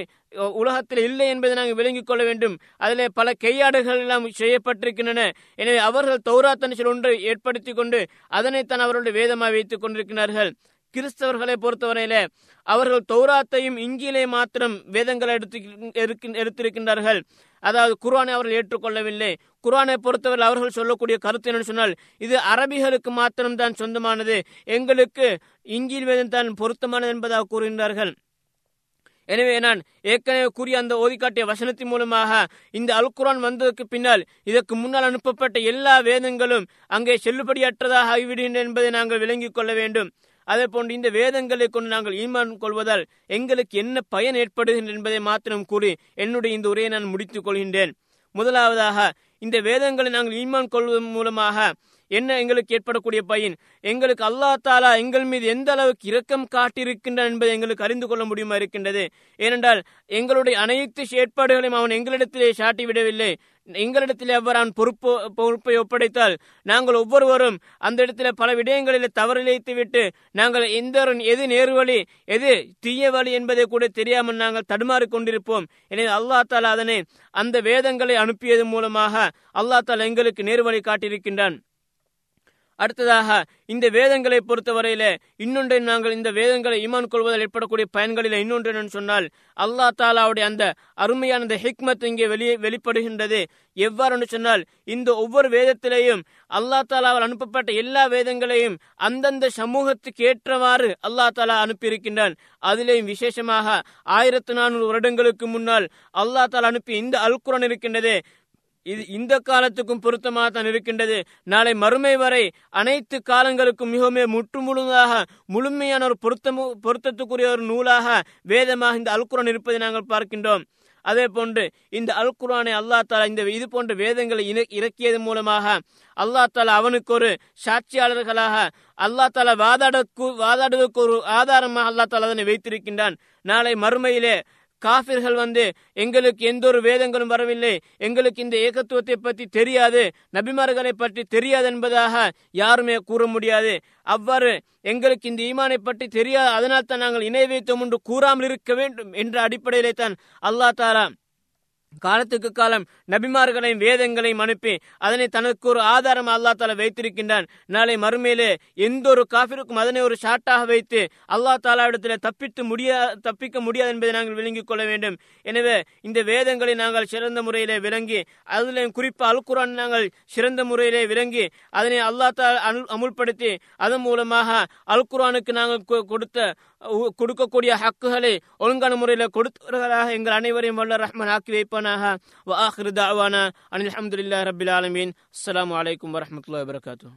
உலகத்தில் இல்லை என்பதை நாங்கள் விளங்கிக் கொள்ள வேண்டும். அதில் பல கையாடுகள் எல்லாம் செய்யப்பட்டிருக்கின்றன. எனவே அவர்கள் தௌராத்தன் சில ஒன்றை ஏற்படுத்தி கொண்டு அதனைத்தான் அவர்களுடைய வேதமாக வைத்துக் கொண்டிருக்கிறார்கள். கிறிஸ்தவர்களை பொறுத்தவரையில அவர்கள் தௌராத்தையும் இங்கிலே மாத்திரம் வேதங்களை எடுத்து எடுத்திருக்கின்றார்கள். அதாவது குர்ஆனை அவர்கள் ஏற்றுக்கொள்ளவில்லை. குர்ஆனை பொறுத்தவரை அவர்கள் சொல்லக்கூடிய கருத்து என்னன்னு சொன்னால் இது அரபிகளுக்கு மாத்திரம்தான் சொந்தமானது. எங்களுக்கு இஞ்சில் வேதம் தான் பொருத்தமானது என்பதாக கூறுகின்றார்கள். எனவே நான் ஏற்கனவே கூறிய அந்த ஓதிக்காட்டிய வசனத்தின் மூலமாக இந்த அல்குரான் வந்ததற்கு பின்னால் இதற்கு முன்னால் அனுப்பப்பட்ட எல்லா வேதங்களும் அங்கே செல்லுபடியற்றதாக ஆகிவிடுகின்றன என்பதை நாங்கள் விளங்கிக் கொள்ள வேண்டும். அதே போன்று இந்த வேதங்களை கொண்டு நாங்கள் ஈமான் கொள்வதால் எங்களுக்கு என்ன பயன் ஏற்படுகின்ற என்பதை மாத்திரம் கூறி என்னுடைய இந்த உரையை நான் முடித்துக் கொள்கின்றேன். முதலாவதாக இந்த வேதங்களை நாங்கள் ஈமான் கொள்வதன் மூலமாக என்ன எங்களுக்கு ஏற்படக்கூடிய பயன்? எங்களுக்கு அல்லா தாலா எங்கள் மீது எந்த அளவுக்கு இரக்கம் காட்டியிருக்கின்றான் என்பதை எங்களுக்கு அறிந்து கொள்ள முடியுமா இருக்கின்றது? ஏனென்றால் எங்களுடைய அனைத்து செயற்பாடுகளையும் அவன் எங்களிடத்திலே சாட்டிவிடவில்லை. எங்களிடத்தில் எவ்வாறான் பொறுப்பு பொறுப்பை ஒப்படைத்தால் நாங்கள் ஒவ்வொருவரும் அந்த இடத்துல பல விடயங்களில் தவறிழைத்து விட்டு நாங்கள் எந்த எது நேர்வழி எது தீய வழி என்பதை கூட தெரியாமல் நாங்கள் தடுமாறி கொண்டிருப்போம். எனவே அல்லா தாலா அதனை அந்த வேதங்களை அனுப்பியது மூலமாக அல்லா தாலா எங்களுக்கு நேர்வழி காட்டியிருக்கின்றான். அடுத்ததாக இந்த வேதங்களை பொறுத்தவரையில இன்னொன்றை நாங்கள் இந்த வேதங்களை ஈமான் கொள்வதில் ஏற்படக்கூடிய பயன்களில் இன்னொன்று என்னன்னு சொன்னால் அல்லா தாலாவுடைய அந்த அருமையான அந்த ஹிக்மத் இங்கே வெளியே வெளிப்படுகின்றது. எவ்வாறு சொன்னால் இந்த ஒவ்வொரு வேதத்திலேயும் அல்லா தாலாவால் அனுப்பப்பட்ட எல்லா வேதங்களையும் அந்தந்த சமூகத்துக்கு ஏற்றவாறு அல்லா தாலா அனுப்பியிருக்கின்றான். அதிலேயும் விசேஷமாக ஆயிரத்து நானூறு வருடங்களுக்கு முன்னால் அல்லா தாலா அனுப்பி இந்த அல்குரன் இருக்கின்றது. இது இந்த காலத்துக்கும் பொருத்தமாக தான் இருக்கின்றது. நாளை மறுமை வரை அனைத்து காலங்களுக்கும் மிகவும் முற்று முழுதாக முழுமையான ஒரு பொருத்தமு பொருத்தத்துக்குரிய ஒரு நூலாக வேதமாக இந்த அல்குரான் இருப்பதை நாங்கள் பார்க்கின்றோம். அதே போன்று இந்த அல் குரானை அல்லா தாலா இந்த இது போன்ற வேதங்களை இறக்கியது மூலமாக அல்லா தாலா அவனுக்கு ஒரு சாட்சியாளர்களாக அல்லா தாலா வாதாட வாதாடுவதற்கு ஒரு ஆதாரமாக அல்லா தாலா அதனை வைத்திருக்கின்றான். நாளை மறுமையிலே காபிர்கள் வந்து எங்களுக்கு எந்த ஒரு வேதங்களும் வரவில்லை. எங்களுக்கு இந்த ஏகத்துவத்தை பற்றி தெரியாது. நபிமார்களை பற்றி தெரியாது என்பதாக யாருமே கூற முடியாது. அவ்வாறு எங்களுக்கு இந்த ஈமானை பற்றி தெரியாது அதனால் தான் நாங்கள் இணை வைத்தோம் என்று கூறாமல் இருக்க வேண்டும் என்ற அடிப்படையிலே தான் அல்லா தாரா காலத்துக்கு காலம் நபிமார்களையும் வேதங்களையும் அனுப்பி அதனை தனக்கு ஒரு ஆதாரம் அல்லா தாலா வைத்திருக்கின்றான். நாளை மறுமையிலே எந்த ஒரு காபிருக்கும் அதனை ஒரு ஷாட்டாக வைத்து அல்லா தாலாவிடத்தில் தப்பித்து முடியா தப்பிக்க முடியாது என்பதை நாங்கள் விளங்கிக் கொள்ள வேண்டும். எனவே இந்த வேதங்களை நாங்கள் சிறந்த முறையிலே விளங்கி அதில் குறிப்பாக அல்குரான் நாங்கள் சிறந்த முறையிலே விளங்கி அதனை அல்லா தாலா அமுல்படுத்தி அதன் மூலமாக அல்குரானுக்கு நாங்கள் கொடுத்த கொடுக்கக்கூடிய ஹக்குகளை ஒழுங்கான முறையில் கொடுத்தவர்களாக எங்கள் அனைவரையும் வல்ல ரஹ்மான் ஆக்கி வைப்பானாக. வ ஆஹிரு தாவானா அனில் அஹமதுல்லா ரபில் ஆலமீன். அஸ்லாம் வலைக்கம் வரமத்துல வரகாத்தூ